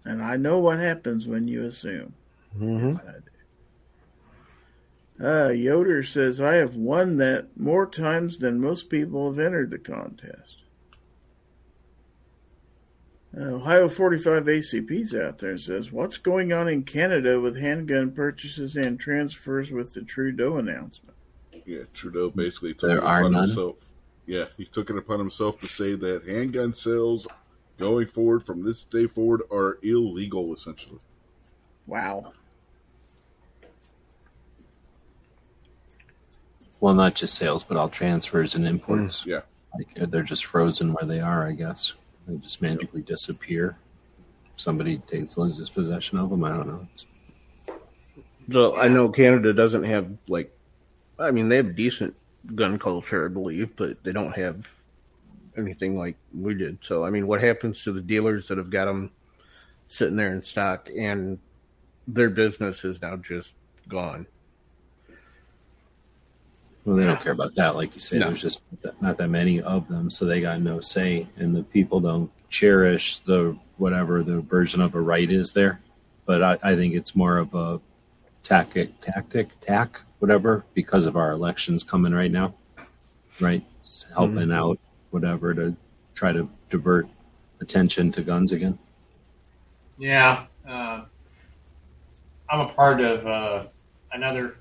And I know what happens when you assume. Mhm. Yes, I do. Uh, Yoder says, I have won that more times than most people have entered the contest. Uh, Ohio 45 ACP's out there and says, What's going on in Canada with handgun purchases and transfers with the Trudeau announcement? Yeah, Trudeau basically took There it are upon none? himself. Yeah, he took it upon himself to say that handgun sales going forward from this day forward are illegal, essentially. Wow. Well, not just sales, but all transfers and imports. Yeah. Like they're just frozen where they are, I guess. They just magically disappear. Somebody takes loses possession of them. I don't know. So I know Canada doesn't have like, I mean they have decent gun culture, I believe, but they don't have anything like we did. So I mean, what happens to the dealers that have got them sitting there in stock and their business is now just gone? Well, they don't care about that. Like you say, No. there's just not that many of them, so they got no say, and the people don't cherish the whatever the version of a right is there. But I, I think it's more of a tactic, tactic, tack, whatever, because of our elections coming right now, right? It's helping out, whatever, to try to divert attention to guns again. Yeah, uh, I'm a part of uh, another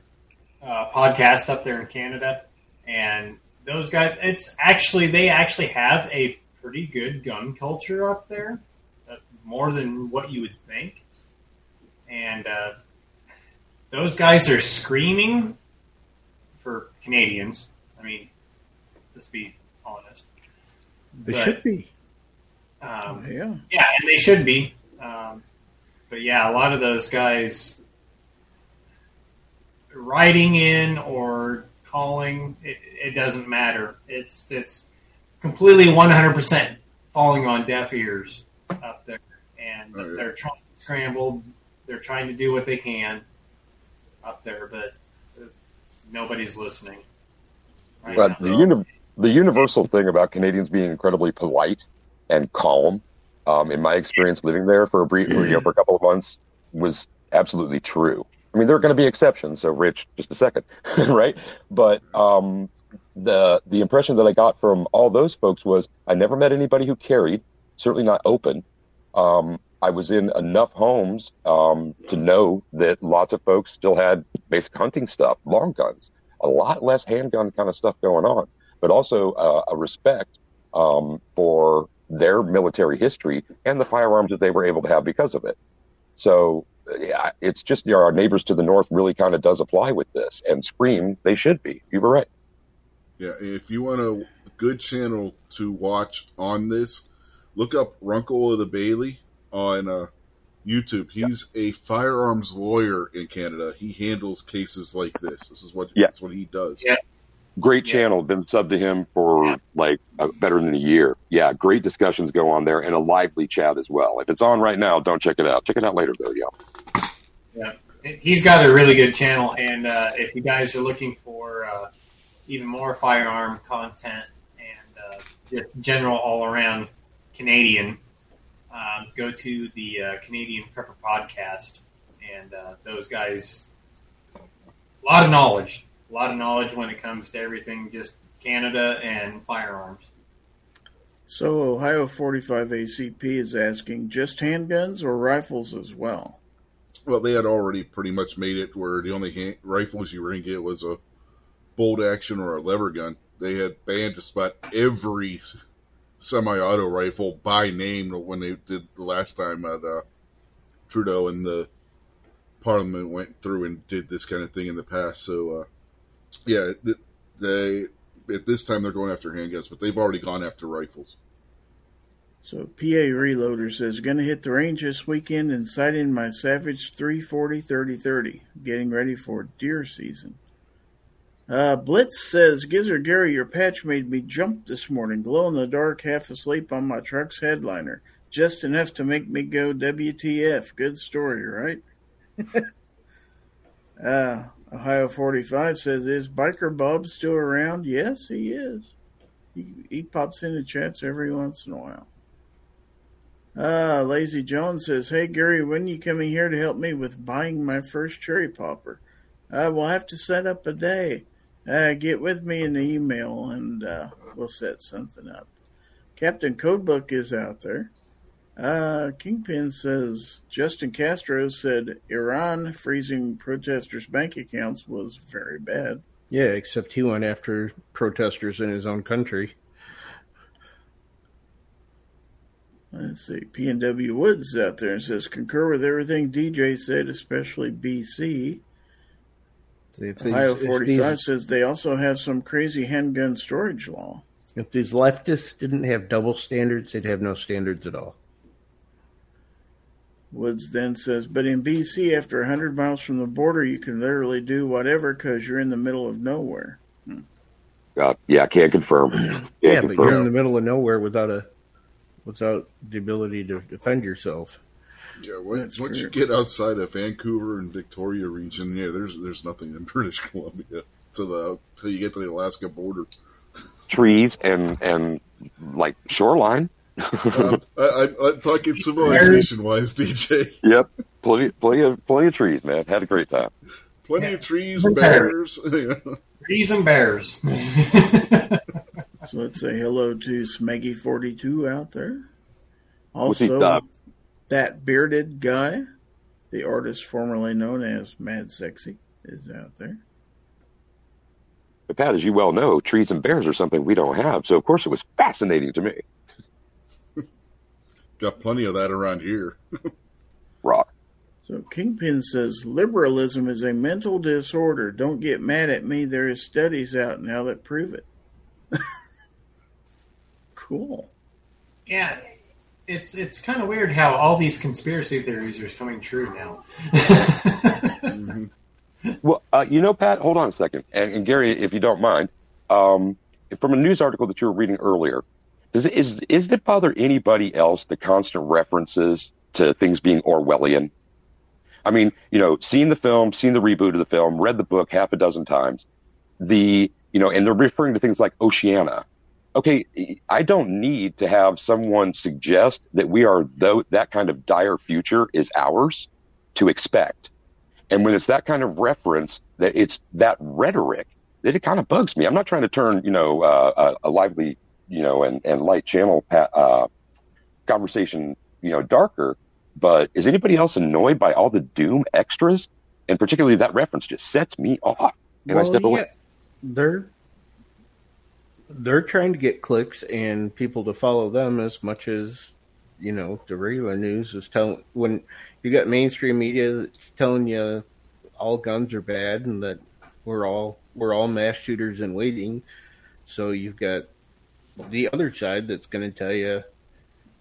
uh, podcast up there in Canada, and those guys. It's actually they actually have a pretty good gun culture up there, uh, more than what you would think, and uh, those guys are screaming for Canadians. I mean, let's be honest. They But, should be. Um, Yeah. yeah, and they should be. Um, but yeah, a lot of those guys writing in or calling, it, it doesn't matter. It's it's completely one hundred percent falling on deaf ears up there, and Oh, yeah. they're trying scrambled. They're trying to do what they can up there, but nobody's listening. Right But the uni- the universal thing about Canadians being incredibly polite and calm, um, in my experience living there for a brief, you know, for a couple of months, was absolutely true. I mean, there are going to be exceptions. So, Rich, just a second, right? But um, the the impression that I got from all those folks was I never met anybody who carried, certainly not open. Um, I was in enough homes um, to know that lots of folks still had basic hunting stuff, long guns, a lot less handgun kind of stuff going on, but also uh, a respect um, for their military history and the firearms that they were able to have because of it. So it's just you know, our neighbors to the north really kind of does apply with this, and Scream they should be. You were right. Yeah, if you want a good channel to watch on this, look up Runkle of the Bailey on uh, YouTube. He's a firearms lawyer in Canada. He handles cases like this. This is what Yeah. that's what he does. Yeah. Great Yeah. channel. Been subbed to him for Yeah. like uh, better than a year. Yeah, great discussions go on there and a lively chat as well. If it's on right now, don't check it out. Check it out later though. Yeah. He's got a really good channel, and uh, if you guys are looking for uh, even more firearm content and uh, just general all around Canadian, um, go to the uh, Canadian Prepper podcast, and uh, those guys, a lot of knowledge, a lot of knowledge when it comes to everything, just Canada and firearms. So Ohio 45 ACP is asking just handguns or rifles as well. Well, they had already pretty much made it where the only hand, rifles you were going to get was a bolt action or a lever gun. They had banned just about every semi-auto rifle by name when they did the last time at uh, Trudeau and the Parliament went through and did this kind of thing in the past. So, uh, yeah, they at this time they're going after handguns, but they've already gone after rifles. So PA Reloader says, to hit the range this weekend and sight in my Savage 340 3030. Getting ready for deer season. Uh, Blitz says, Gizzard Gary, your patch made me jump this morning, glow in the dark, half asleep on my truck's headliner. Just enough to make me go WTF. Good story, right? uh, Ohio 45 says, Is Biker Bob still around? Yes, he is. He, he pops into chats every once in a while. Uh, Lazy Jones says, Hey Gary, when you coming here to help me with buying my first cherry popper? Uh, we'll have to set up a day. Uh, get with me in the email and uh, we'll set something up. Captain Codebook is out there. Uh, Kingpin says Justin Castro said Iran freezing protesters' bank accounts was very bad. Yeah, except he went after protesters in his own country. Let's see. PNW Woods out there and says concur with everything DJ said, especially BC. It's, Ohio it's- it's 45 these- says they also have some crazy handgun storage law. if these leftists didn't have double standards, they'd have no standards at all. Woods then says, but in BC, after 100 miles from the border, you can literally do whatever because you're in the middle of nowhere. Uh, yeah, I can't confirm. Can't yeah, but you're in the middle of nowhere without a without the ability to defend yourself. Yeah, when, That's once you get outside of Vancouver and Victoria region, yeah, there's there's nothing in British Columbia to the till you get to the Alaska border. trees and and like shoreline. Uh, I, I, I'm talking civilization wise, DJ. Yep, plenty plenty of plenty of trees, man. Had a great time. Plenty Yeah. of trees, Okay. bears. Trees and bears. So let's say hello to Smeggy42 out there. Also, that bearded guy, the artist formerly known as Mad Sexy, is out there. But Pat, as you well know, trees and bears are something we don't have. So of course it was fascinating to me. Got plenty of that around here. Rock. So Kingpin says liberalism is a mental disorder. Don't get mad at me. There is studies out now that prove it. cool. Yeah, it's it's kind of weird how all these conspiracy theories are coming true now. Mhm. Well, uh, you know, Pat, hold on a second. And, and Gary, if you don't mind, um, from a news article that you were reading earlier, does it, is, is it bother anybody else the constant references to things being Orwellian? I mean, you know, seeing the film, seeing the reboot of the film, read the book half a dozen times, the, you know, and they're referring to things like Oceania. Okay, I don't need to have someone suggest that we are, though, that kind of dire future is ours to expect. And when it's that kind of reference, that it's that rhetoric, that it kind of bugs me. I'm not trying to turn, you know, uh, a, a lively, you know, and, and light channel pa- uh, conversation, you know, darker. But is anybody else annoyed by all the doom extras? And particularly that reference just sets me off. And I step away. They're they're trying to get clicks and people to follow them as much as you know the regular news is telling. When you got mainstream media that's telling you all guns are bad and that we're all we're all mass shooters in waiting, so you've got the other side that's going to tell you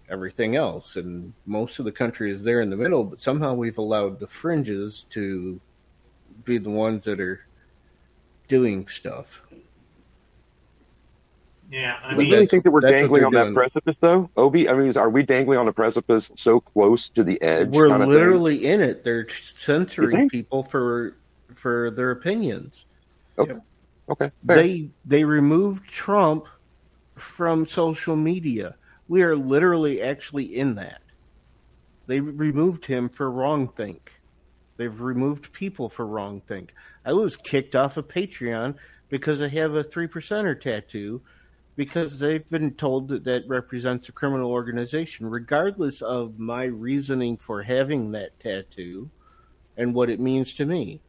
everything else, and most of the country is there in the middle. But somehow we've allowed the fringes to be the ones that are doing stuff. Yeah, I Do mean, you really think that we're dangling they're on that precipice, though, Obi? I mean, are we dangling on the precipice so close to the edge? We're kind of thing? literally in it. They're censoring people for for their opinions. Okay. Okay. Fair. They they removed Trump from social media. We are literally actually in that. They removed him for wrong think. They've removed people for wrong think. I was kicked off of Patreon because I have a three percenter tattoo because they've been told that that represents a criminal organization, regardless of my reasoning for having that tattoo and what it means to me.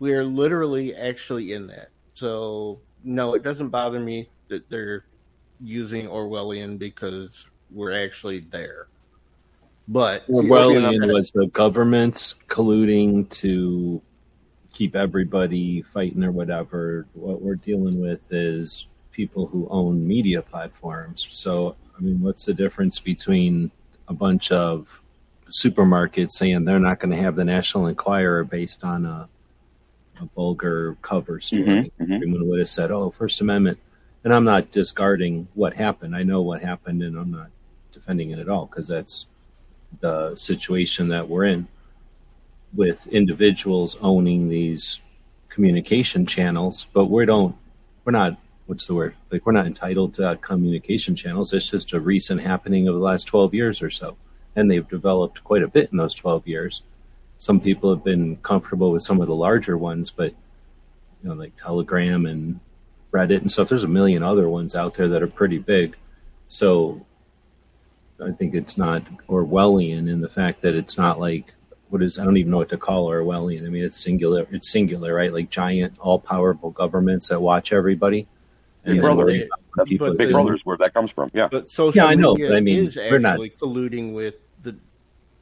We are literally actually in that. So, no, it doesn't bother me that they're using Orwellian because we're actually there. But Orwellian was the government's colluding to keep everybody fighting or whatever. What we're dealing with is people who own media platforms. So, I mean, what's the difference between a bunch of supermarkets saying they're not going to have the National Enquirer based on a, a vulgar cover story? Mhm, mhm. Everyone would have said, "Oh, First Amendment." And I'm not discarding what happened. I know what happened, and I'm not defending it at all because that's the situation that we're in with individuals owning these communication channels, but we don't, we're not, what's the word? Like, we're not entitled to uh, communication channels. It's just a recent happening of the last 12 years or so. And they've developed quite a bit in those 12 years. Some people have been comfortable with some of the larger ones, but, you know, like Telegram and Reddit and stuff, there's a million other ones out there that are pretty big. So I think it's not Orwellian in the fact that it's not like what is I don't even know what to call Orwellian. I mean, it's singular. It's singular, right? Like giant, all-powerful governments that watch everybody. Yeah, brother. worry But- but Big the- Brother's where that comes from. Yeah. But social Yeah, I know, media but I mean, is we're not- actually colluding with the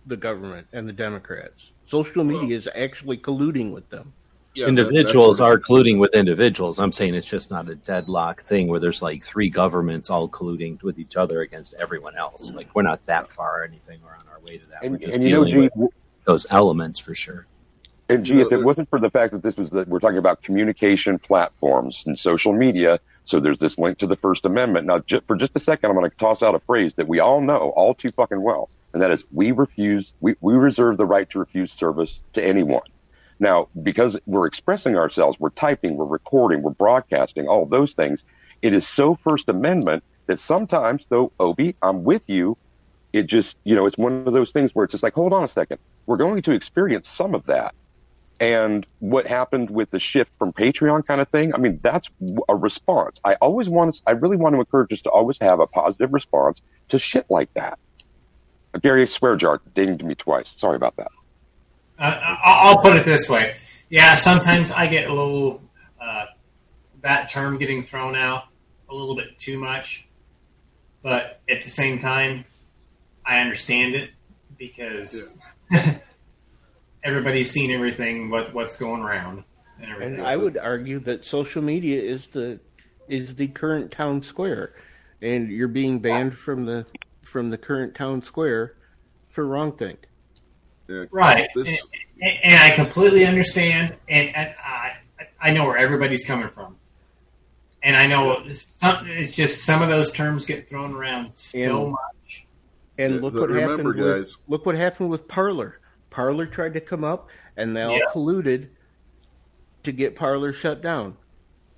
the government and the Democrats. Social media is actually colluding with them. Yeah, individuals that's are colluding with individuals. I'm saying it's just not a deadlock thing where there's like three governments all colluding with each other against everyone else. Like we're not that far or anything. We're on our way to that. And, we're just and you know, dealing G, with those elements for sure. And gee, You know, if it wasn't for the fact that this was the, we're talking about communication platforms and social media, so there's this link to the First Amendment. Now, for just a second, I'm going to toss out a phrase that we all know all too fucking well, and that is we refuse, we, we reserve the right to refuse service to anyone. Now, because we're expressing ourselves, we're typing, we're recording, we're broadcasting, all those things, it is so First Amendment that sometimes, though, Obi, I'm with you, it just, you know, it's one of those things where it's just like, hold on a second. We're going to experience some of that. And what happened with the shift from Patreon kind of thing, I mean, that's a response. I always want to, I really want to encourage us to always have a positive response to shit like that. Gary Swearjar dinged me twice. Sorry about that. Uh, I- I'll put it this way. Yeah, sometimes I get a little uh, that term getting thrown out a little bit too much, but at the same time, I understand it because everybody's seen everything, what what's going around, and everything. And I would argue that social media is the is the current town square, and you're being banned from the from the current town square for wrong thing. Yeah, Right. This, and, and I completely understand, and, and I I know where everybody's coming from, and I know some, it's just some of those terms get thrown around so And- much. And look but what remember, happened. With, guys- look what happened with Parler. Parler tried to come up, and they all Yeah. colluded to get Parler shut down.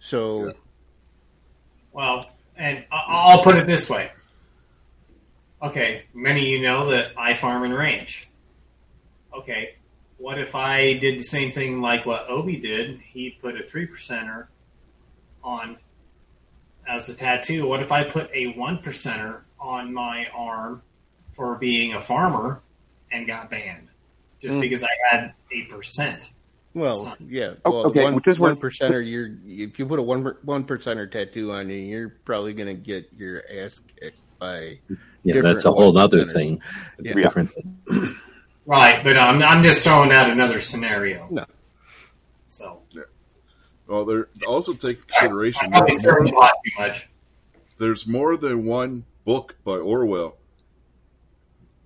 So Well, and I'll put it this way. Okay, many of you know that I farm and ranch. Okay, what if I did the same thing like what Obi did? He put a three percenter on as a tattoo. What if I put a one percenter on my arm for being a farmer and got banned just Mm. because I had a percent? Well, Son. yeah. Oh, Well, okay, one, which is one percenter. You're if you put a one one percenter tattoo on you, you're probably gonna get your ass kicked by. Yeah, that's a whole other thing. Yeah. Different. Right, but I'm, I'm just throwing out another scenario. No. So well, there also take consideration. probably There's more, too much. there's more than one book by Orwell.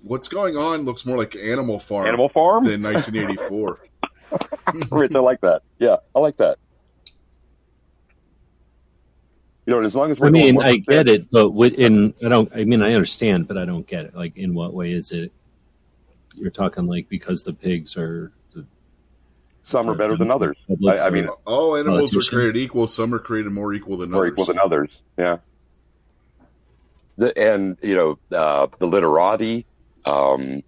What's going on looks more like Animal Farm Animal Farm? than 1984. Rich, I like that. Yeah, I like that. You know, as long as we're I mean, I 1%, get it, but in I don't. I mean, I understand, but I don't get it. Like, in what way is it? You're talking like because the pigs are. The, Some are better than others. I, I mean, All animals are created equal. Some are created more equal than more others. equal than others. Yeah. The, and you know uh, the literati. Um,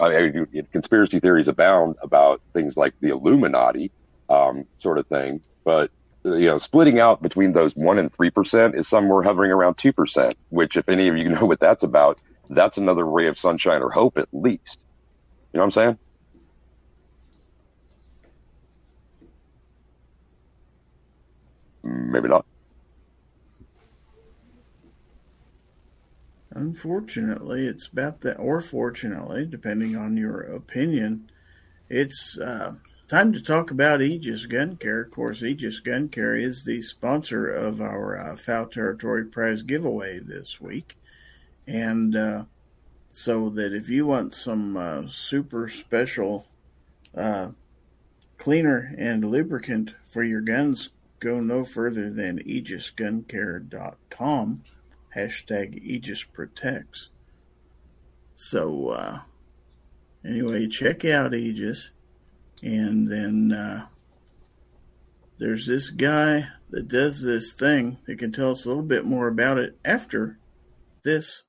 I mean, conspiracy theories abound about things like the Illuminati, um, sort of thing. But uh, you know, splitting out between those one and three percent is somewhere hovering around two percent. Which, if any of you know what that's about, that's another ray of sunshine or hope, at least. You know what I'm saying? Maybe not. Unfortunately, it's about that, or fortunately, depending on your opinion, it's uh, time to talk about Aegis Gun Care. Of course, Aegis Gun Care is the sponsor of our uh, Fowl Territory Prize giveaway this week. And uh, so that if you want some uh, super special uh, cleaner and lubricant for your guns, go no further than aegisguncare.com hashtag Aegis Protects. So, uh, anyway, check out Aegis. And then uh, there's this guy that does this thing that can tell us a little bit more about it after this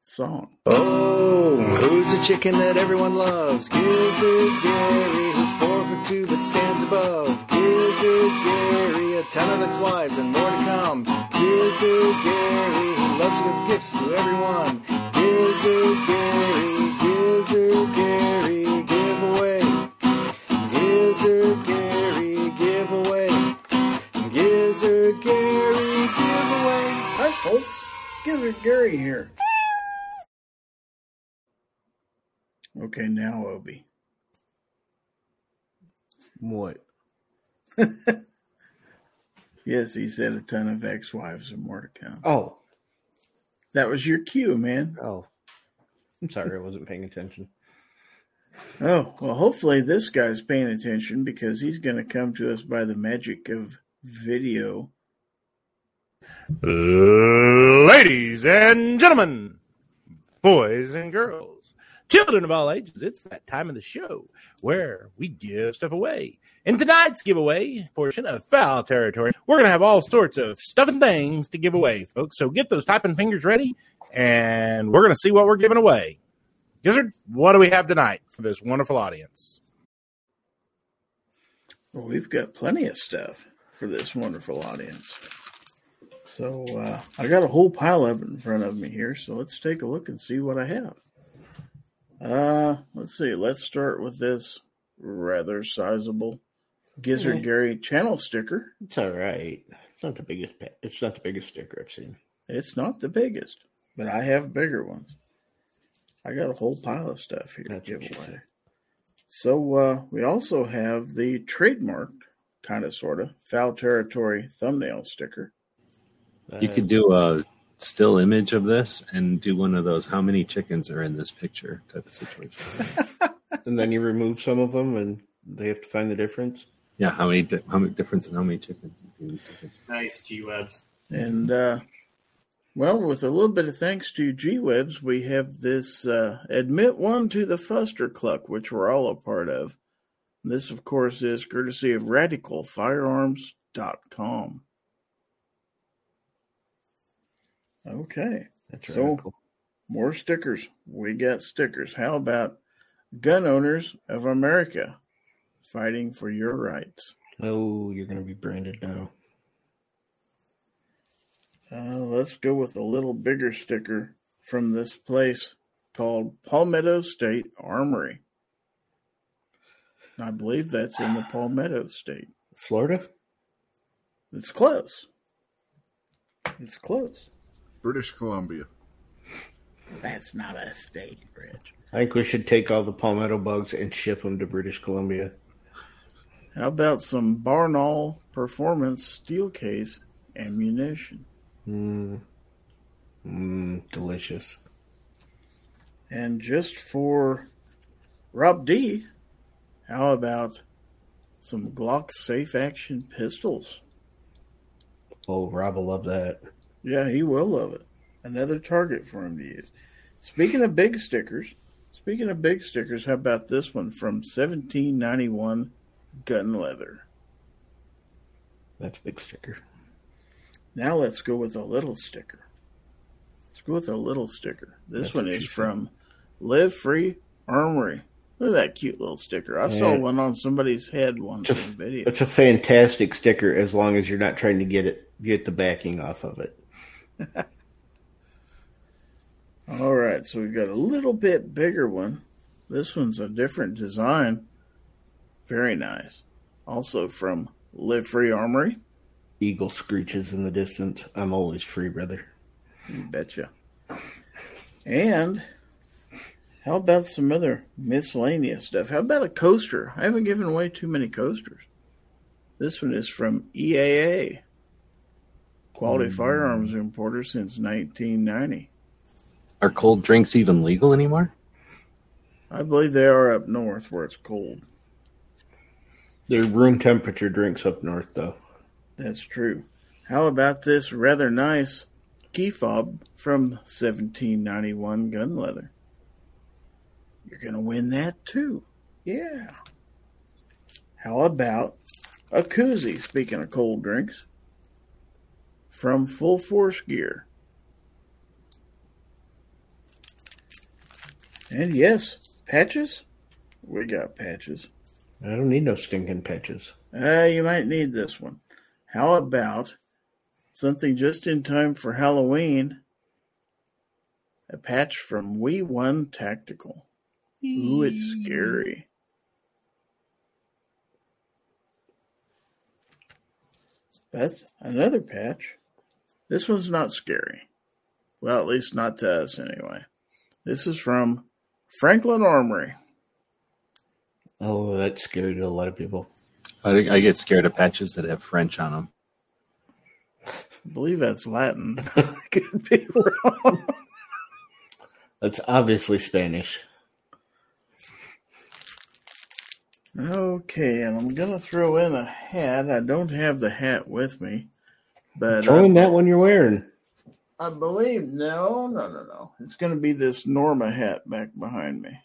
song. Oh, who's the chicken that everyone loves? Gizzard Gary, who's four foot two but stands above. Gizzard Gary, a ton of ex-wives and more to come. Gizzard Gary, who loves to give gifts to everyone. Gizzard Gary, Gizzard Gary, giveaway. Gizzard Gary, giveaway. Gizzard Gary, giveaway. Hi, folks. Gizzard Gary here. Okay, now Obi. What? Yes, he said a ton of ex-wives and more to come. Oh, That was your cue, man. oh. I'm sorry, I wasn't paying attention. Oh, well, hopefully this guy's paying attention because he's going to come to us by the magic of video. Ladies and gentlemen, boys and girls, children of all ages, it's that time of the show where we give stuff away. In tonight's giveaway portion of Fowl Territory, we're going to have all sorts of stuff and things to give away, folks. So get those typing fingers ready, and we're going to see what we're giving away. Gizzard, what do we have tonight for this wonderful audience? Well, we've got plenty of stuff for this wonderful audience. So uh, I got a whole pile of it in front of me here. So let's take a look and see what I have. Uh, let's see. Let's start with this rather sizable Gizzard Mhm. Gary channel sticker. It's all right. It's not the biggest. pa- It's not the biggest sticker I've seen. It's not the biggest, but I have bigger ones. I got a whole pile of stuff here to That's give away. So uh, we also have the trademarked, kind of, sort of, fowl territory thumbnail sticker. You could do a still image of this and do one of those how many chickens are in this picture type of situation. and then you remove some of them, and they have to find the difference. Yeah, how many di- how many difference in how many chickens between these two pictures? Nice G Webs. And uh, well, with a little bit of thanks to G Webs, we have this uh, admit one to the Fuster Cluck, which we're all a part of. This, of course, is courtesy of RadicalFirearms.com. Okay, That's So- radical. more stickers. We got stickers. How about gun owners of America fighting for your rights? Oh, you're going to be branded now. Uh, let's go with a little bigger sticker from this place called Palmetto State Armory. I believe that's in the Palmetto State. Florida? It's close. It's close. British Columbia. That's not a state, Rich. I think we should take all the palmetto bugs and ship them to British Columbia. How about some Barnaul Performance steel case ammunition? Mmm. Mmm, delicious. And just for Rob D, how about some Glock safe action pistols? Oh, Rob will love that. Yeah, he will love it. Another target for him to use. Speaking of big stickers, speaking of big stickers, how about this one from 1791 Gun Leather? That's a big sticker. Now let's go with a little sticker. Let's go with a little sticker. This That's one is from Live Free Armory. Look at that cute little sticker. I saw one on somebody's head once It's in a video. it's a fantastic sticker as long as you're not trying to get it get the backing off of it. All right, so we've got a little bit bigger one. This one's a different design. Very nice. Also from Live Free Armory. Eagle screeches in the distance. I'm always free, brother. You betcha. And how about some other miscellaneous stuff? How about a coaster? I haven't given away too many coasters. This one is from EAA, Quality hmm. Firearms Importer since 1990. Are cold drinks even legal anymore? I believe they are up north where it's cold. They're room temperature drinks up north, though. That's true. How about this rather nice key fob from 1791 gun leather? You're going to win that too. Yeah. How about a koozie, speaking of cold drinks, from Full Force Gear? And yes, patches. We got patches. I don't need no stinking patches. Uh, you might need this one. How about something just in time for Halloween? A patch from We One Tactical. Ooh, it's scary. But another patch. This one's not scary. Well, at least not to us anyway. This is from Franklin Armory. Oh, that's scary to a lot of people. I think I get scared of patches that have French on them. I believe that's Latin. Could be wrong. That's obviously Spanish. Okay, and I'm gonna throw in a hat. I don't have the hat with me, but Throw in uh, that one you're wearing. I believe no, no, no, no. It's gonna be this Norma hat back behind me.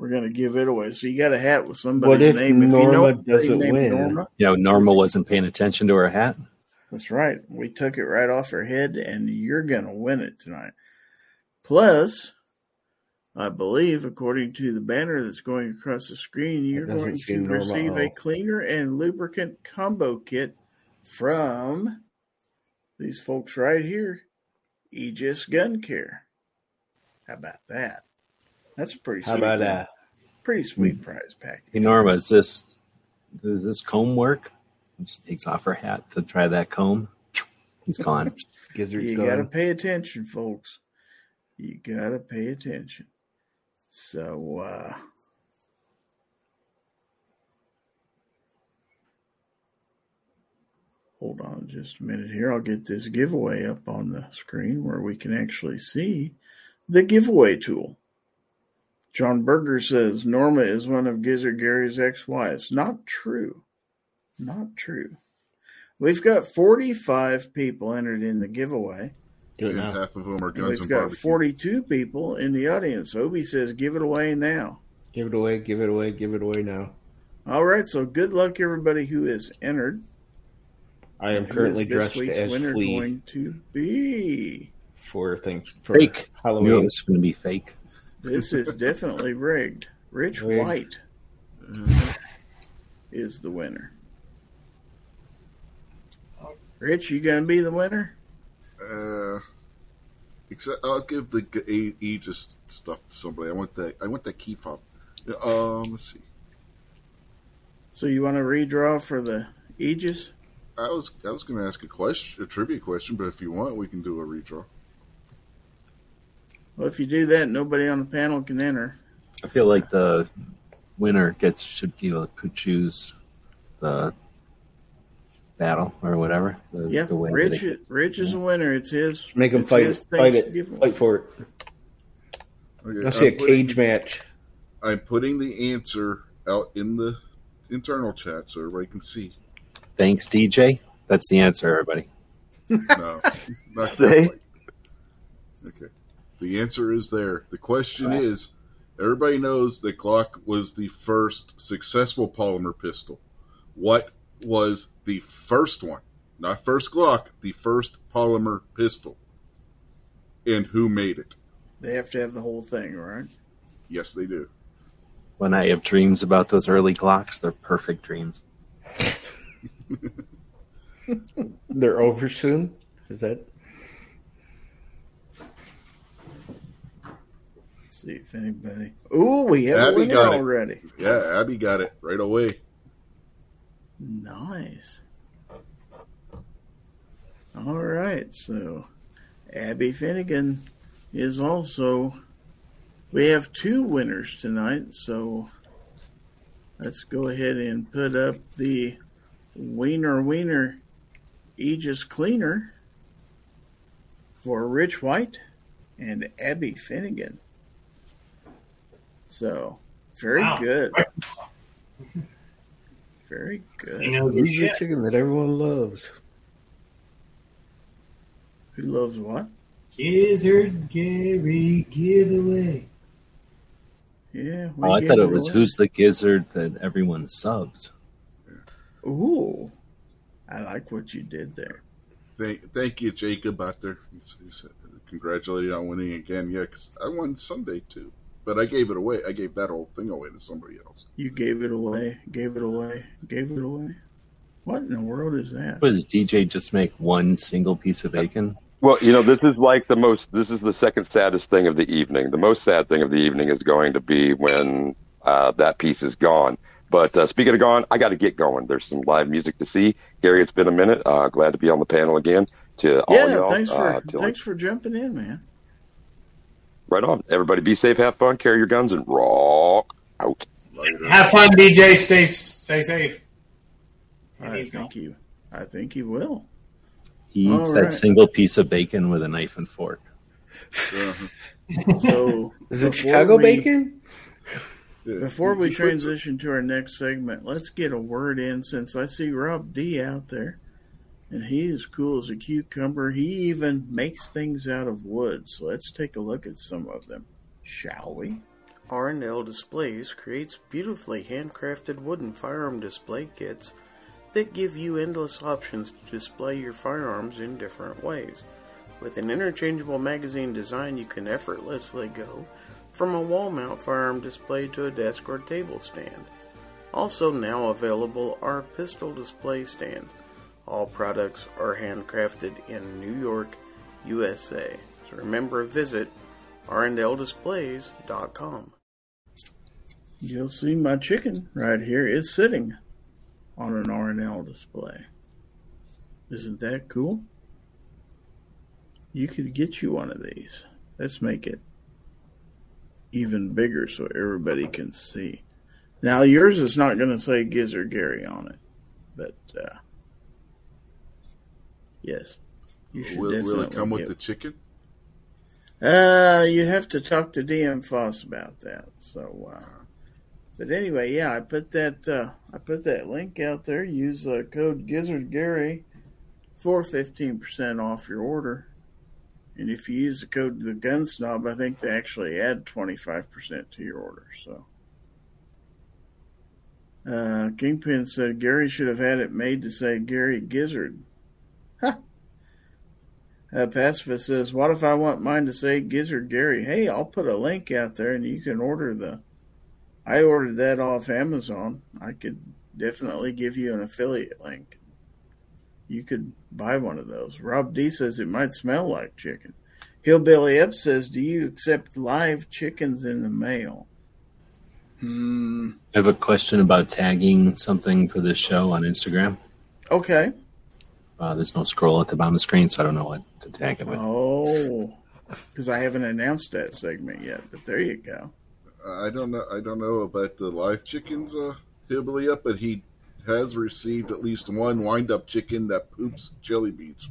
We're gonna give it away. So you got a hat with somebody's What if name. if you know Norma anybody doesn't named win? Norma, Yeah, Norma wasn't paying attention to her hat. That's right. We took it right off her head, and you're going to win it tonight. Plus, I believe, according to the banner that's going across the screen, you're going to seem receive a cleaner and lubricant combo kit from these folks right here, Aegis Gun Care. How about that? That's pretty. How sweet about a uh, Pretty sweet prize pack. Hey Norma, is this does this comb work? She takes off her hat to try that comb. He's gone. You gotta pay attention, folks. You gotta pay attention. So uh hold on just a minute here. I'll get this giveaway up on the screen where we can actually see the giveaway tool. John Berger says Norma is one of Gizzard Gary's ex-wives. Not true. Not true. We've got 45 people entered in the giveaway. Do it and now. half of them are And guns We've and got barbecue. 42 people in the audience. Obi says give it away now. Give it away, give it away, give it away now. All right, so good luck everybody who is entered. I am currently is this dressed week's as winner Flea going to be? for things for Fake. I knew it Halloween. was going to be fake. This is definitely rigged. Rich Rigged. White is the winner. Rich, you gonna be the winner? Uh, except I'll give the Aegis stuff to somebody. I want that. I want that key fob. Um, let's see. So you want to redraw for the Aegis? I was I was going to ask a question, a trivia question, but if you want, we can do a redraw. Well, if you do that, nobody on the panel can enter. I feel like the winner gets should give could choose the battle or whatever. The, Yeah, the way Rich. it- Rich is a winner. It's his. Make him fight it. Fight it. Fight for it. Okay, I see a I'm putting- cage match. I'm putting the answer out in the internal chat so everybody can see. Thanks, DJ. That's the answer, everybody. No, not Say? quite. Okay. The answer is there. The question is everybody knows that Glock was the first successful polymer pistol. What was the first one? Not first Glock, the first polymer pistol. And who made it? They have to have the whole thing, right? Yes, they do. When I have dreams about those early Glocks, they're perfect dreams. They're over soon. Is that see if anybody. Ooh, we have a Abby winner got it. already. Yeah, Abby got it right away. Nice. All right, so Abby Finnegan is also. We have two winners tonight, so let's go ahead and put up the Wiener Wiener Aegis Cleaner for Rich White and Abby Finnegan. So, very Wow. good. Very good. You know the who's the chicken that everyone loves? Who loves what? Gizzard Gary giveaway. Yeah. Oh, I thought it was away. who's the gizzard that everyone subs. Ooh, I like what you did there. Thank, thank you, Jacob, out there. He's, he's congratulated on winning again. Yeah, 'cause I won Sunday too, but I gave it away. I gave that whole thing away to somebody else. You gave it away. Gave it away. Gave it away. What in the world is that? What does DJ just make one single piece of bacon? Well, you know, this is like the most. This is the second saddest thing of the evening. The most sad thing of the evening is going to be when uh, that piece is gone. But uh, speaking of gone, I got to get going. There's some live music to see. Gary, it's been a minute. Uh, glad to be on the panel again. To all Yeah, y'all, thanks for uh, till- thanks for jumping in, man. Right on. Everybody, be safe, have fun, carry your guns, and rock out. Have fun, DJ. Stay stay safe. And I he's think you. I think you will. He eats All that right. single piece of bacon with a knife and fork. Uh-huh. So Is it before Chicago we- bacon? Before we You put some- transition to our next segment, let's get a word in since I see Rob D out there. And he is cool as a cucumber. He even makes things out of wood. So let's take a look at some of them, shall we? R&L Displays creates beautifully handcrafted wooden firearm display kits that give you endless options to display your firearms in different ways. With an interchangeable magazine design, you can effortlessly go from a wall mount firearm display to a desk or table stand. Also, now available are pistol display stands. All products are handcrafted in New York, USA. So remember, visit rndldisplays.com. You'll see my chicken right here is sitting on an R&L display. Isn't that cool? You could get you one of these. Let's make it even bigger so everybody can see. Now yours is not going to say Gizzard Gary on it, but uh, Yes. You should Will, will it come with get- the chicken? Uh, you'd have to talk to DM Foss about that. So, uh, but anyway, yeah, I put that uh, I put that link out there. Use uh, code Gizzard Gary for fifteen percent off your order. And if you use the code the Gun Snob, I think they actually add twenty five percent to your order. So, uh, Kingpin said Gary should have had it made to say Gary Gizzard. Huh. Uh, Pacifist says, "What if I want mine to say Gizzard Gary? Hey, I'll put a link out there, and you can order the. I ordered that off Amazon. I could definitely give you an affiliate link. You could buy one of those. Rob D says it might smell like chicken. Hillbilly Up says, "Do you accept live chickens in the mail?" Hmm. I have a question about tagging something for this show on Instagram. Okay. Uh, there's no scroll at the bottom of the screen, so I don't know what to tag it with. Oh, because I haven't announced that segment yet. But there you go. I don't know. I don't know about the live chickens, uh, hillbilly up, but he has received at least one wind-up chicken that poops jelly beans.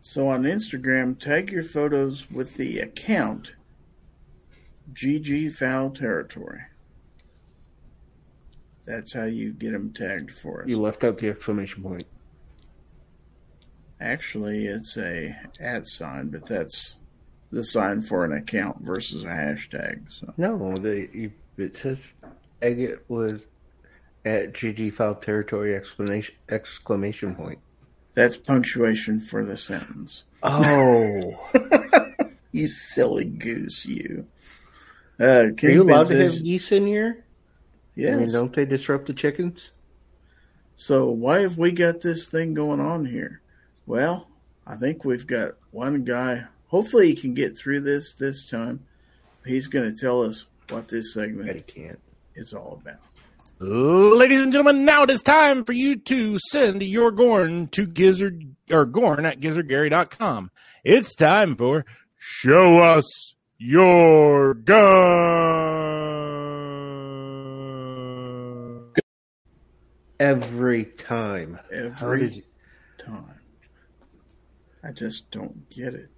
So on Instagram, tag your photos with the account GG Fowl Territory. That's how you get them tagged for us. You left out the exclamation point. Actually, it's a at sign, but that's the sign for an account versus a hashtag. So No, the you, it says egg it with at GG fowl territory exclamation exclamation point. that's punctuation for the sentence. Oh, You silly goose, you. Uh, are you allowed to have geese in here? Yes. I mean, don't they disrupt the chickens? So why have we got this thing going on here? Well, I think we've got one guy. Hopefully, he can get through this this time. He's going to tell us what this Bet he segment can't. is all about. Ladies and gentlemen, now it is time for you to send your Gorn to Gizzard or Gorn at gizzardgary.com. It's time for Show Us Your Gun. Every time. How Every did you, time. I just don't get it.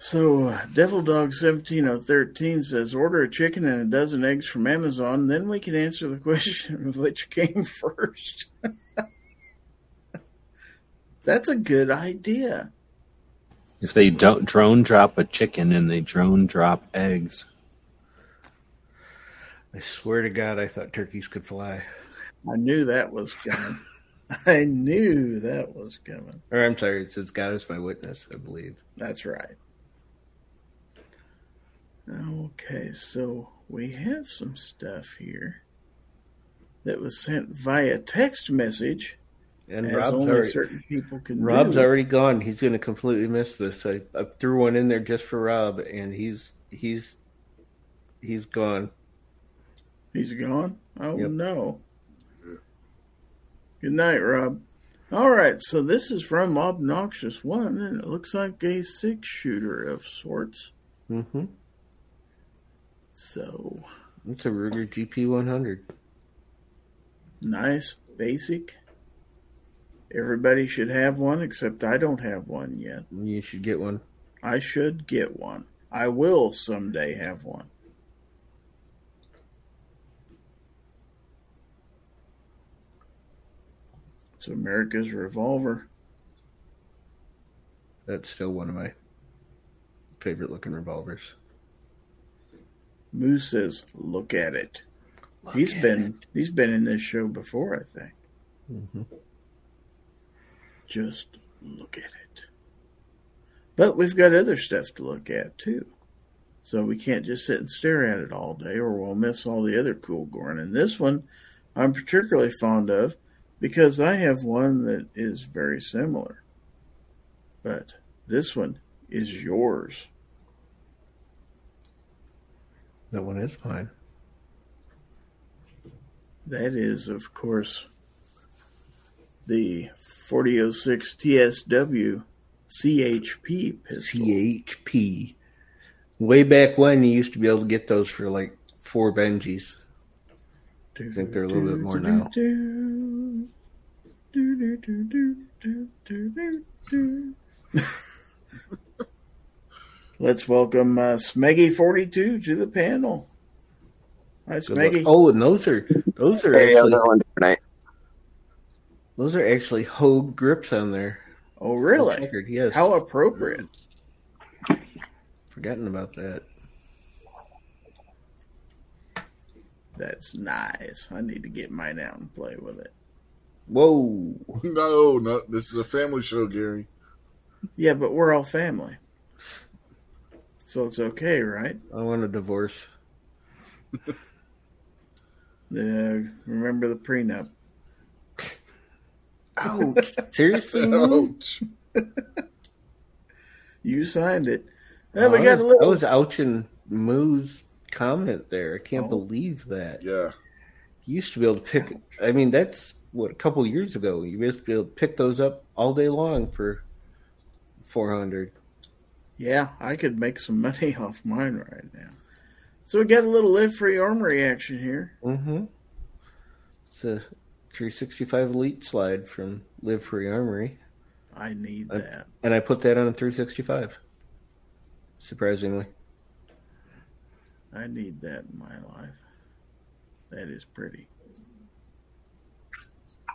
So, uh, Devil Dog 17013 says, Order a chicken and a dozen eggs from Amazon, then we can answer the question of which came first. That's a good idea. If they don't drone drop a chicken and they drone drop eggs, I swear to God, I thought turkeys could fly. I knew that was coming. I knew that was coming. Or I'm sorry, it says God is my witness, I believe. That's right. Okay, so we have some stuff here that was sent via text message, And Rob's only already, certain people can Rob's do. already gone. He's going to completely miss this. I, I threw one in there just for Rob, and he's he's he's gone. He's gone. Oh Yep. no. Good night, Rob. All right, so this is from Obnoxious One, and it looks like a six shooter of sorts. Mm-hmm. So It's a Ruger GP 100. nice, basic. Everybody should have one, except I don't have one yet. You should get one. I should get one. I will someday have one. It's America's revolver. That's still one of my favorite looking revolvers. Moose says, "Look at it." Look he's at been he's been in this show before, I think. Mhm. Just look at it. But we've got other stuff to look at too. So we can't just sit and stare at it all day or we'll miss all the other cool Gorn. And this one I'm particularly fond of because I have one that is very similar. But this one is yours. That one is mine. That is, of course, the 4006 TSW CHP pistol. CHP. Way back when, you used to be able to get those for like four Benjis. I think they're a little bit more now. Let's welcome uh, Smeggy42 to the panel. Hi, Smeggy. Oh, and those are those are hey, actually those are actually Hogue grips on there. Oh, really? Yes. How appropriate. Forgotten about that. That's nice. I need to get mine out and play with it. Whoa. No, no, this is a family show, Gary. Yeah, but we're all family. So it's okay, right? I want a divorce. Uh, remember the prenup. Ouch. Seriously? Moo? Ouch. You signed it. Uh, we I got was, a little. I was ouching Moo's comment there. I can't Oh. believe that. Yeah. You used to be able to pick. I mean, that's what a couple years ago. You used to be able to pick those up all day long for four hundred. Yeah, I could make some money off mine right now. So we got a little live free armory action here. Mm-hmm. It's a 365 Elite slide from Live Free Armory, I need that. and I put that on a 365. Surprisingly, I need that in my life. That is pretty.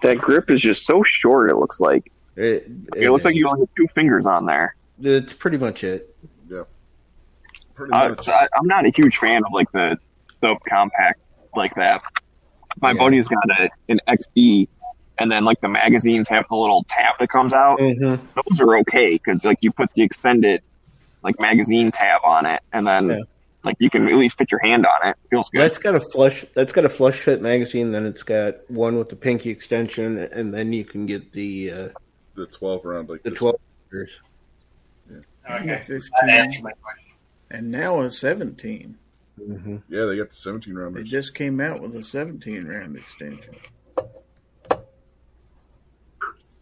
That grip is just so short. It looks like it, it looks like you only have two fingers on there. That's pretty much it. Yeah. Pretty I, much. I, I'm not a huge fan of like the subcompact like that. My Yeah. buddy's got a, an XD, and then like the magazines have the little tab that comes out. Mm-hmm. Those are okay because like you put the extended like magazine tab on it, and then Yeah. Like you can at least fit your hand on it. Feels good. That's got a flush. That's got a flush fit magazine. Then it's got one with the pinky extension, and then you can get the uh, the 12 round like the this. twelve. years. Okay. Yeah, That 15. answers my question. And now a 17. Mm-hmm. Yeah, they got the 17 round. They just came out with a 17 round extension.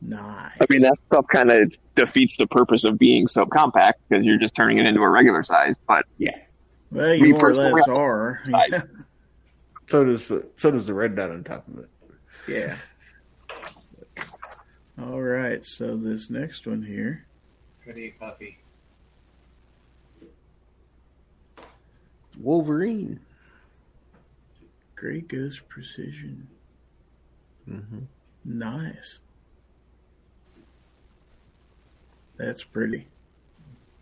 Nice. I mean, that stuff kind of defeats the purpose of being so compact because you're just turning it into a regular size. But well, you more or less I- are. I- So does the, so does the red dot on top of it. yeah. All right. So this next one here. Goody puppy. Wolverine. Great Goose Precision. Mm-hmm. Nice. That's pretty.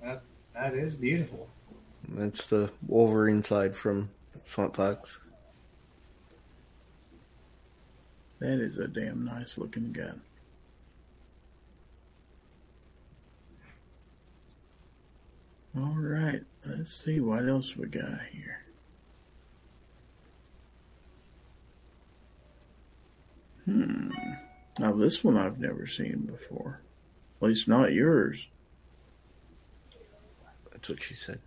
That that is beautiful. That's the Wolverine side from Swamp Fox. That is a damn nice looking gun. All right, let's see what else we got here. Hmm. Now this one I've never seen before. At least not yours. That's what she said.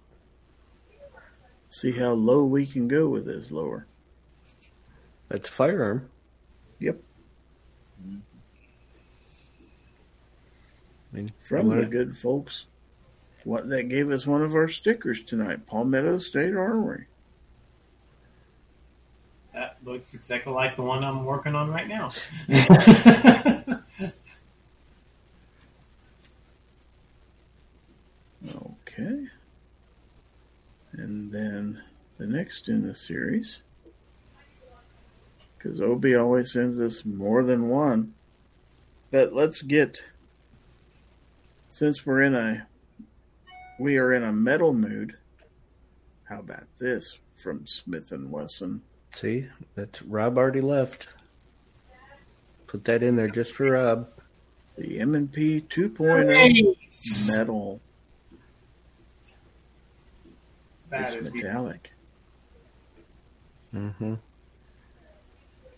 See how low we can go with this lower. That's a firearm. Yep. I mean, From the good folks. What that gave us one of our stickers tonight, Palmetto State Armory. That looks exactly like the one I'm working on right now. Okay. And then the next in the series, because Obi always sends us more than one. But let's get, since we're in a, we are in a metal mood. How about this from Smith and Wesson? See, that's Rob already left. Put that in there just for Rob. The M&P 2.0 metal. That it's is beautiful. Metallic. Mm-hmm.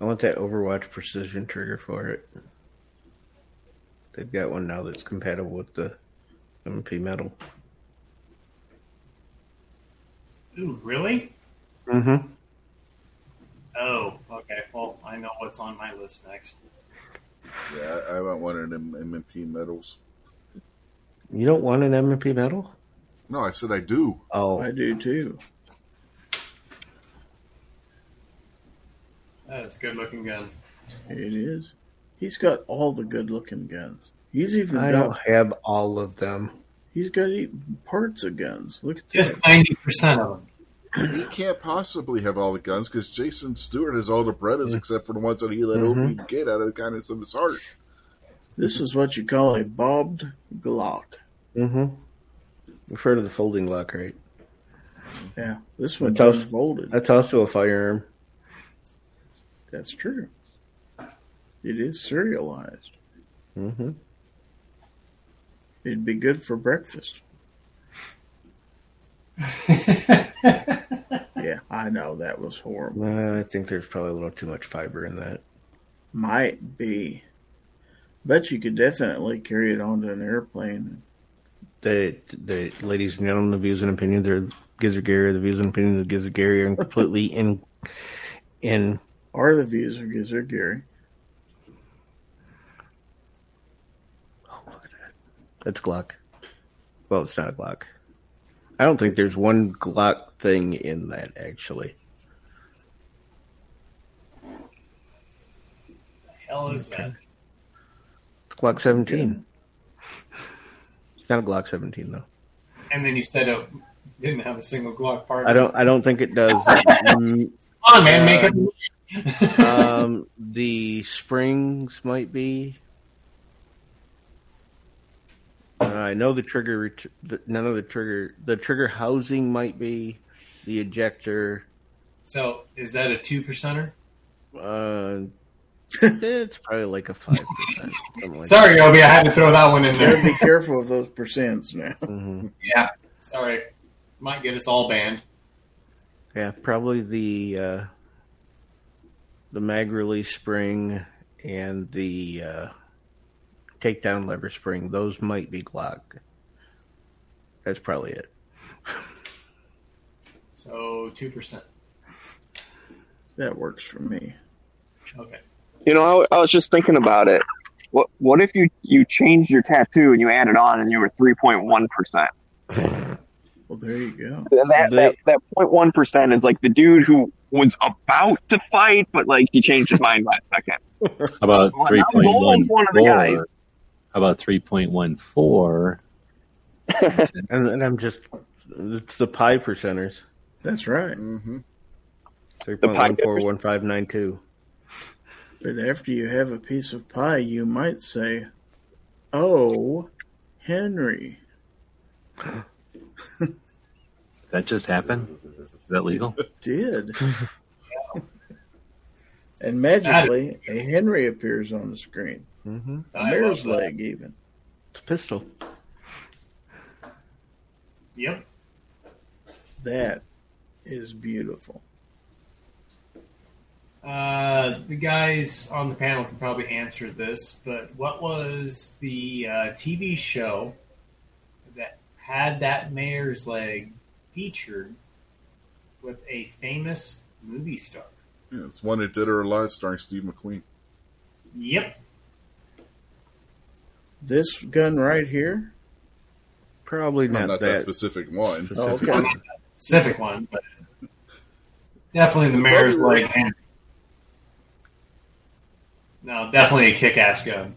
I want that Overwatch precision trigger for it. They've got one now that's compatible with the MP metal. Ooh, really? Mm-hmm. Oh, okay. Well, I know what's on my list next. Yeah, I, I want one of them MMP medals. You don't want an MP medal? No, I said I do. Oh, I do too. That is a good looking gun. It is. He's got all the good looking guns. He's even I got don't have all of them. he's got even parts of guns. Look at Just ninety percent of them. He can't possibly have all the guns because Jason Stewart has all the Berettas except for the ones that he let Mhm. open get out of the kindness of his heart. This is what you call a bobbed Glock. Mm-hmm. You've heard of the folding lock, right? Yeah, this one's That's also- unfolded. That's also a firearm. That's true. It is serialized. Mm-hmm. It'd be good for breakfast. Yeah, I know that was horrible. Uh, I think there's probably a little too much fiber in that. Might be. But you could definitely carry it onto an airplane. The, the ladies and gentlemen, the views and opinions are Gizzard Gary. The views and opinions of Gizzard Gary are completely in in Or the views of Gizzard Gary. Oh, look at that. That's Glock. Well, it's not a Glock. I don't think there's one Glock thing in that actually. The hell is that? It's Glock 17. It's not a Glock 17 though. And then you said it didn't have a single Glock part. I don't. I don't think it does. Come on, man, make uh, it. Um, the springs might be. Uh, I know the trigger. the- None of the trigger. The trigger housing might be. The ejector. So is that a two percenter? Uh, it's probably like a five percent. Sorry, Obi, I had to throw that one in there. be careful of those percents now. hmm yeah, sorry, might get us all banned. Yeah, probably the uh, the mag release spring and the uh, takedown lever spring. Those might be Glock. That's probably it. So two percent. That works for me. Okay. You know, I, I was just thinking about it. What what if you you changed your tattoo and you added on and you were three point one percent? Well, there you go. That They- that that point one percent is like the dude who was about to fight, but like he changed his mind last second. How about Well, three now point one Gold's one of the guys. four? How about three point one four? And, and I'm just, it's the pi percenters. That's right. Mm-hmm. Three The point pi one four one five nine two. But after you have a piece of pie, you might say, "Oh, Henry." That just happened. Is that legal? It Did. and magically, a Henry appears on the screen. Mm-hmm. A I mare's love that. leg, even. It's a pistol. Yep. That is beautiful. Uh, the guys on the panel can probably answer this, but what was the uh, TV show that had that mare's leg featured with a famous movie star? Yeah, it's Wanted Dead or Alive, starring Steve McQueen. Yep. This gun right here. Probably Not, not, not that that. specific one. Oh, specific. okay. Pacific one, but definitely the mare's leg. hand. No, definitely a kick-ass gun.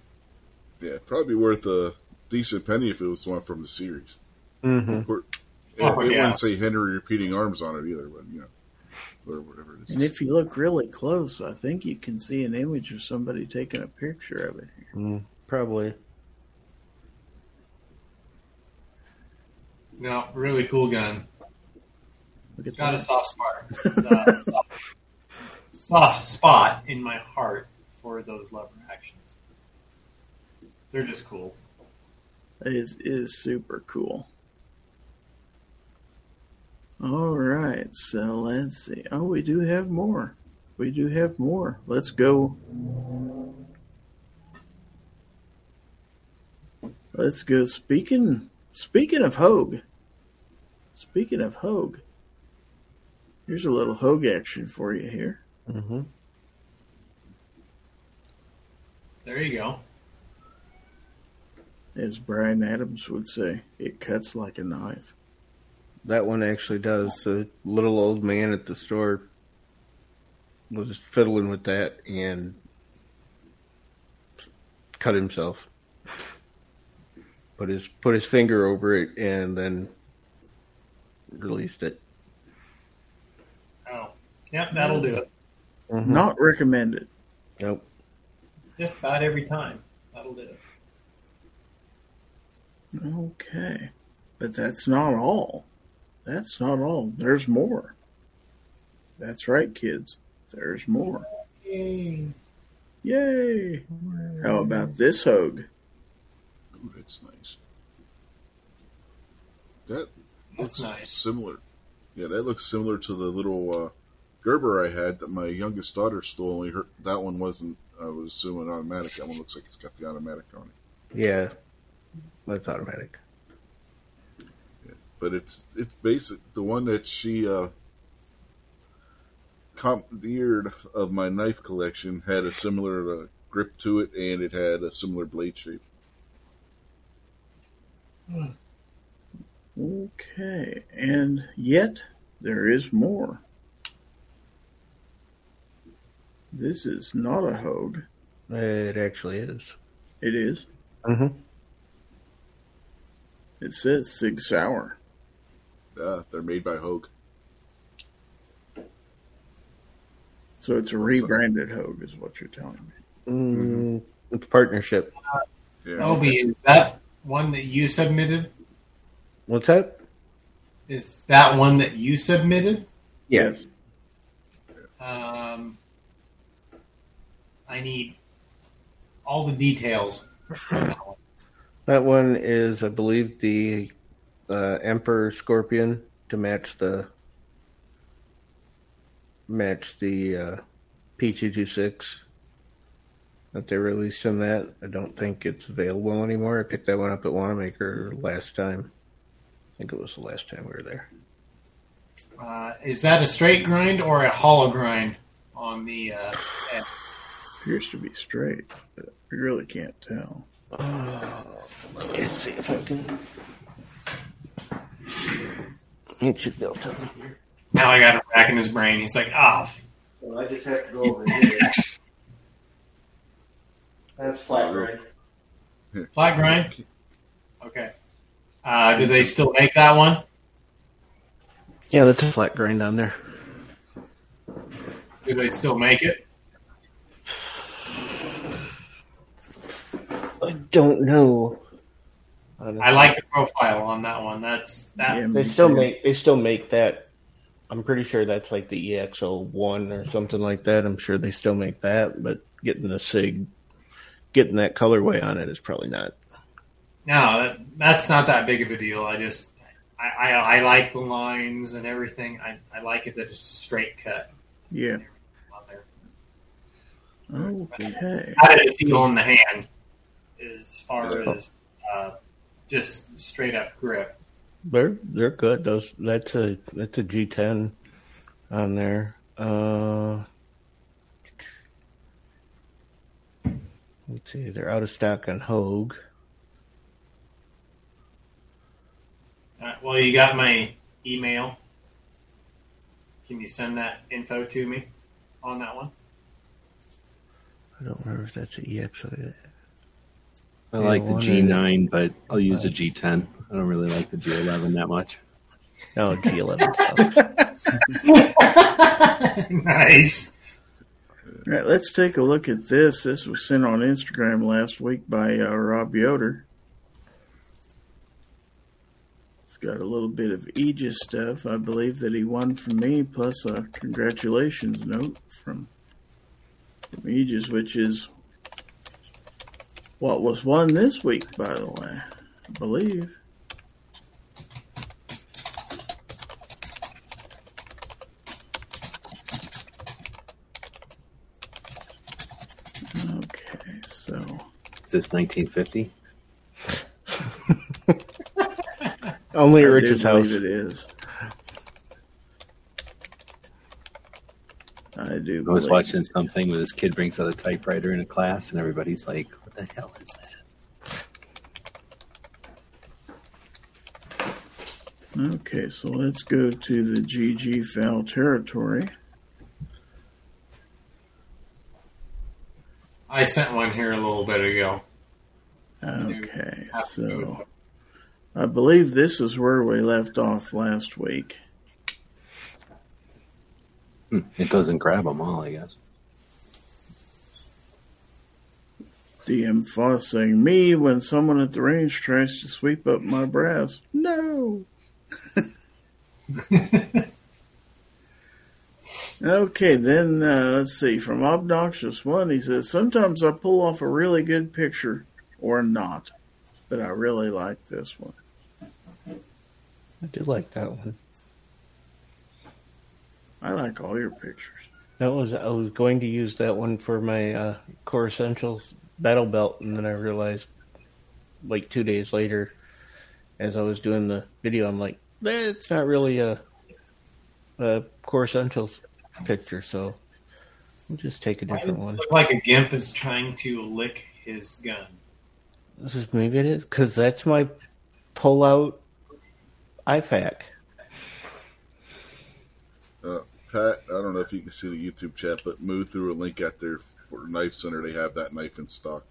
Yeah, probably worth a decent penny if it was one from the series. Mm-hmm. Or- It, Oh, it yeah. wouldn't say Henry repeating arms on it either, but you know, or whatever it is. And if you look really close, I think you can see an image of somebody taking a picture of it here. Mm, probably. No, really cool gun. Look at Got a soft spot. Uh, soft, soft spot in my heart for those lever actions. They're just cool. It is, it is super cool. All right, so let's see. Oh, we do have more. We do have more. Let's go. Let's go. Speaking speaking of Hogue. Speaking of Hogue. Here's a little Hogue action for you here. Mm-hmm. There you go. As Bryan Adams would say, it cuts like a knife. That one actually does. The little old man at the store was fiddling with that and cut himself. Put his put his finger over it and then released it. Oh, yep, that'll do it. Mm-hmm. Not recommended. Nope. Just about every time. That'll do it. Okay. But that's not all. That's not all. There's more. That's right, kids. There's more. Yay. Yay! How about this hogue? Ooh, that's nice. That That's nice. similar. Yeah, that looks similar to the little uh, Gerber I had that my youngest daughter stole. Only her, that one wasn't. I was assuming automatic. That one looks like it's got the automatic on it. Yeah. That's automatic. But it's it's basic. The one that she uh, commandeered of my knife collection had a similar uh, grip to it, and it had a similar blade shape. Okay. And yet, there is more. This is not a hogue. It actually is. It is. Mm-hmm. It says Sig Sauer. Uh, they're made by Hogue. So it's a rebranded hogue, is what you're telling me. Mm, It's partnership. Yeah. Obi, is that one that you submitted? What's that? Is that one that you submitted? Yes. Um, I need all the details. on that one. That one is, I believe, the uh, Emperor Scorpion to match the match the uh, P226 that they released in that. I don't think it's available anymore. I picked that one up at Wanenmacher last time. I think it was the last time we were there. Uh, is that a straight grind or a hollow grind on the? Uh. Appears to be straight, but we really can't tell. Let me see if I can. It should be able to here. now I got it back in his brain. He's like, ah, f- Well, I just have to go over here. That's flat grind. flat grind. Okay. Uh, do they still make that one? Yeah, that's a flat grind on there. Do they still make it? I don't know. I like the profile on that one. That's that. Yeah, They still too. make they still make that. I'm pretty sure that's like the EXO one or something like that. I'm sure they still make that, but getting the Sig, getting that colorway on it is probably not. No, that, that's not that big of a deal. I just I, I, I like the lines and everything. I, I like it that it's a straight cut Yeah. on. Okay. How did it feel in the hand as far as uh, just straight up grip? They're they're good. Those that's a that's a G10 on there. Uh, let's see, they're out of stock on Hogue. Uh, well, you got my email. Can you send that info to me on that one? I don't remember if that's a EXO. I like the G9, but I'll use a G10. I don't really like the G11 that much. Oh, G11 nice. All right, let's take a look at this. This was sent on Instagram last week by uh, Rob Yoder. It's got a little bit of Aegis stuff. I believe that he won from me, plus a congratulations note from, from Aegis, which is what was won this week, by the way. I believe. Okay, so Is this 1950? Only I at do Rich's house. it is. I do. I was believe- watching something where this kid brings out a typewriter in a class, and everybody's like, "What the hell is that?" Okay, so let's go to the GG fowl territory. I sent one here a little bit ago. Okay, so I believe this is where we left off last week. Hmm, It doesn't grab them all, I guess. DM Foss saying, Me when someone at the range tries to sweep up my brass. No. okay, then uh, let's see. From Obnoxious One, he says, Sometimes I pull off a really good picture or not, but I really like this one. I do like that one. I like all your pictures. That was I was going to use that one for my uh, Core Essentials battle belt, and then I realized, like two days later, as I was doing the video, I'm like, that's not really a, a Core Essentials picture, so we'll just take a different one. Look like a gimp is trying to lick his gun. This is maybe it is because that's my pull out IFAC. Uh, Pat, I don't know if you can see the YouTube chat, but Moo threw a link out there for Knife Center. They have that knife in stock.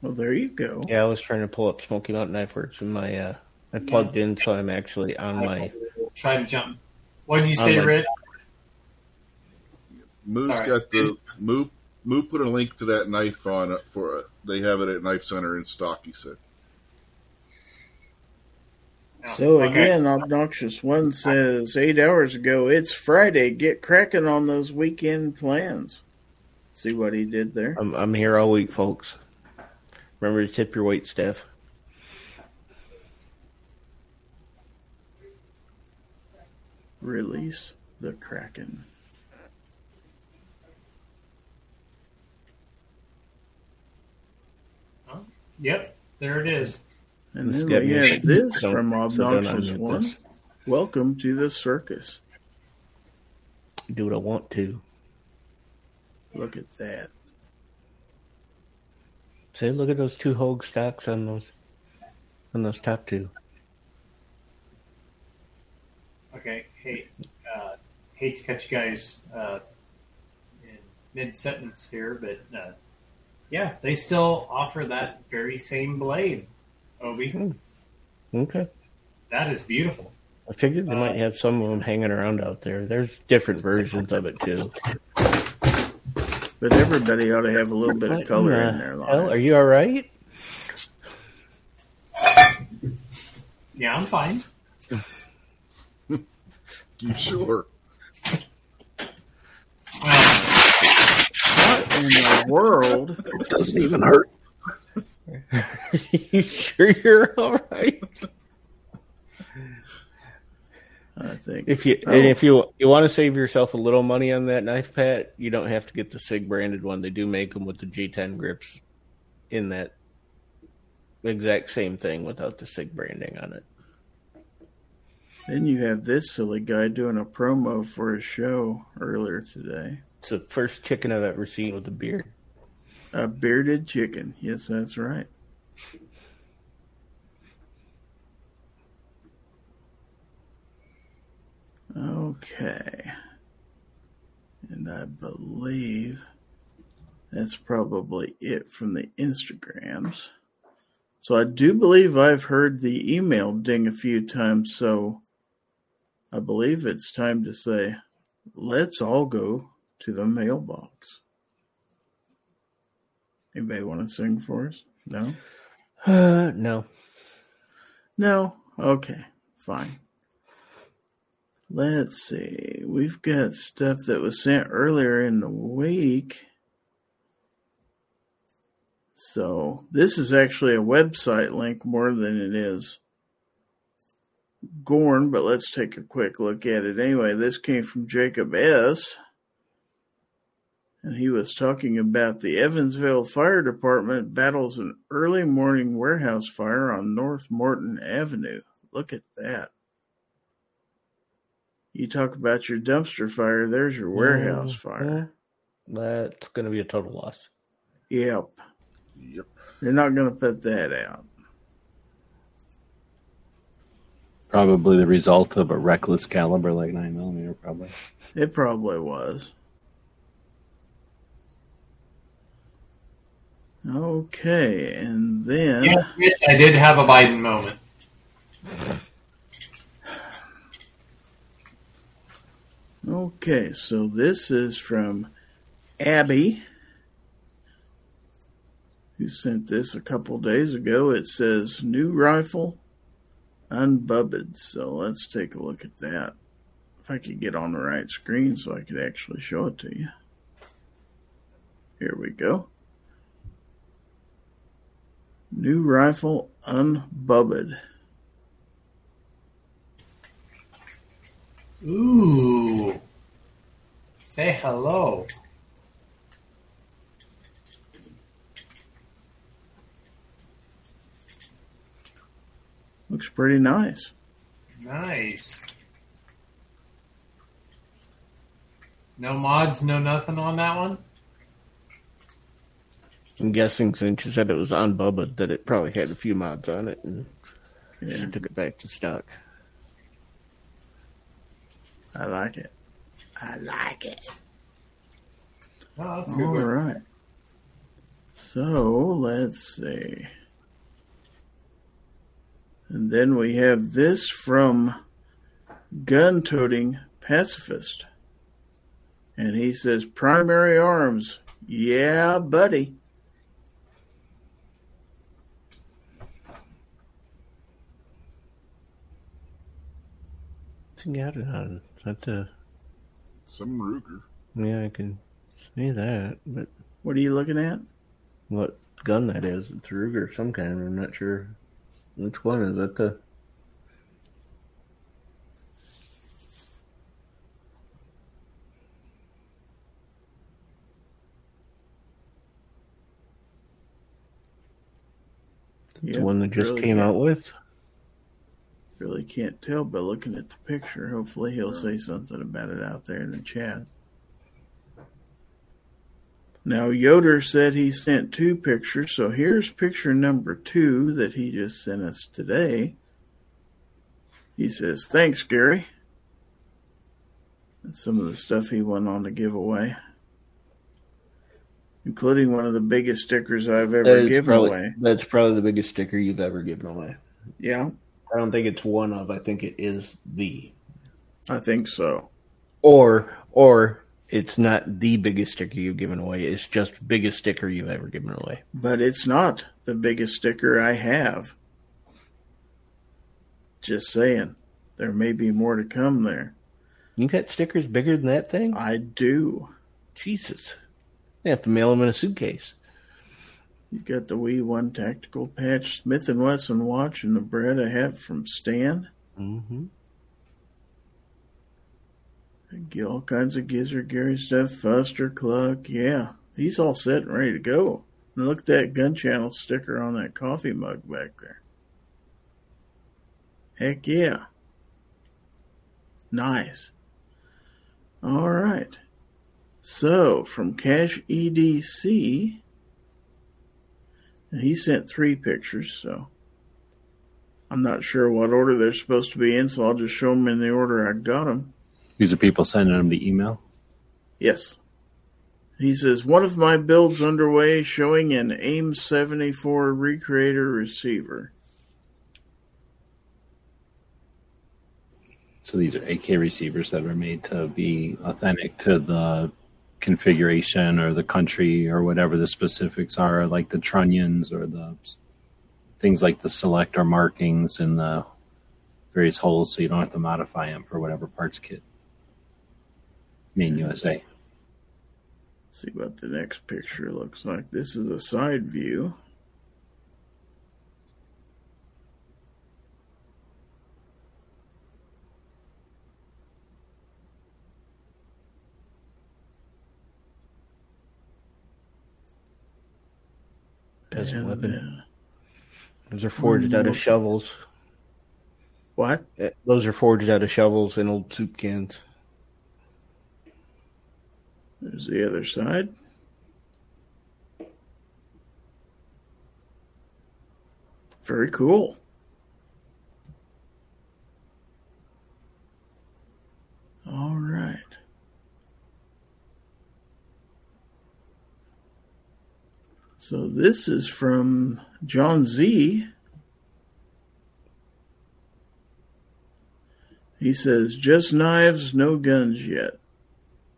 Well, there you go. Yeah, I was trying to pull up Smoky Mountain Knife Works, and my uh, I plugged in, so I'm actually on my. Try to jump. What did you on say, my- Rick? Moo's Sorry. got the Moo. Moo put a link to that knife on it for it. They have it at Knife Center in stock. He said. So Okay. again, Obnoxious One says eight hours ago, it's Friday. Get cracking on those weekend plans. See what he did there? I'm I'm here all week, folks. Remember to tip your wait staff. Release the Kraken. Yep, there it is. And then we have this from don't Obnoxious unmute One. this. Welcome to the circus. Do what I want to. Look at that. Say, look at those two hog stocks on those on those top two. Okay, hey, uh, hate to cut you guys uh, in mid sentence here, but uh, yeah, they still offer that very same blade, Obi. Hmm. Okay. That is beautiful. I figured they might uh, have some of them hanging around out there. There's different versions of it too. But everybody ought to have a little bit of color in the their hell? life. Are you all right? Yeah, I'm fine. You sure? What in the world? It doesn't even hurt. you sure you're all right? I think If you and if you you want to save yourself a little money on that knife, Pat, you don't have to get the Sig branded one. They do make them with the G10 grips in that exact same thing without the Sig branding on it. Then you have this silly guy doing a promo for a show earlier today. It's the first chicken I've ever seen with a beard. A bearded chicken. Yes, that's right. Okay. And I believe that's probably it from the Instagrams. So I do believe I've heard the email ding a few times, so I believe it's time to say, let's all go to the mailbox. Anybody want to sing for us? No? Uh, no. No? Okay, fine. Let's see. We've got stuff that was sent earlier in the week. So, this is actually a website link more than it is Gorn, but let's take a quick look at it. Anyway, this came from Jacob S. And he was talking about the Evansville Fire Department battles an early morning warehouse fire on North Morton Avenue. Look at that. You talk about your dumpster fire, there's your warehouse Mhm. fire. That's going to be a total loss. Yep. Yep. They're not going to put that out. Probably the result of a reckless caliber like 9 millimeter, probably. It probably was. Okay, and then Yeah, I did have a Biden moment. Okay, so this is from Abby, who sent this a couple days ago. It says new rifle, unbubbed. So let's take a look at that. If I could get on the right screen so I could actually show it to you. Here we go. New rifle, unbubbed. Ooh. Say hello. Looks pretty nice. Nice. No mods, no nothing on that one? I'm guessing since you said it was unbubbed that it probably had a few mods on it and Yeah. she took it back to stock. I like it. I like it. Oh, that's a good All one. right. So let's see. And then we have this from Gun Toting Pacifist. And he says, Primary arms. Yeah, buddy. He got it on? That's a. Some Ruger. Yeah, I can see that, but What are you looking at? what gun that is? It's a Ruger of some kind. I'm not sure which one. Is that the. The Yeah, one that just really came can't- out with? Really can't tell by looking at the picture. Hopefully, he'll say something about it out there in the chat. Now, Yoder said he sent two pictures, so here's picture number two that he just sent us today. He says, Thanks, Gary. That's some of the stuff he went on to give away, including one of the biggest stickers I've ever given probably, away. That's probably the biggest sticker you've ever given away. Yeah, I don't think it's one of. I think it is the. I think so. Or or it's not the biggest sticker you've given away. It's just biggest sticker you've ever given away. but it's not the biggest sticker I have. Just saying, there may be more to come there. You got stickers bigger than that thing? I do. Jesus. You have to mail them in a suitcase. You got the Wii One tactical patch, Smith and Wesson watch, and the bread I have from Stan. Mm-hmm. Get all kinds of Gizzard Gary stuff, Fuster, Cluck. Yeah, he's all set and ready to go. And look at that gun channel sticker on that coffee mug back there. Heck yeah. Nice. All right. So from Cash EDC, and he sent three pictures, so I'm not sure what order they're supposed to be in, so I'll just show them in the order I got them. These are people sending them the email. Yes. He says, one of my builds underway showing an AIM 74 recreator receiver. So these are AK receivers that are made to be authentic to the configuration or the country or whatever the specifics are, like the trunnions or the things like the selector markings and the various holes, so you don't have to modify them for whatever parts kit. Made in USA. See what the next picture looks like. This is a side view. As a weapon. Those are forged out of shovels. what? Eh, Those are forged out of shovels and old soup cans. There's the other side. Very cool. All right. So this is from John Z. He says, just knives, no guns yet.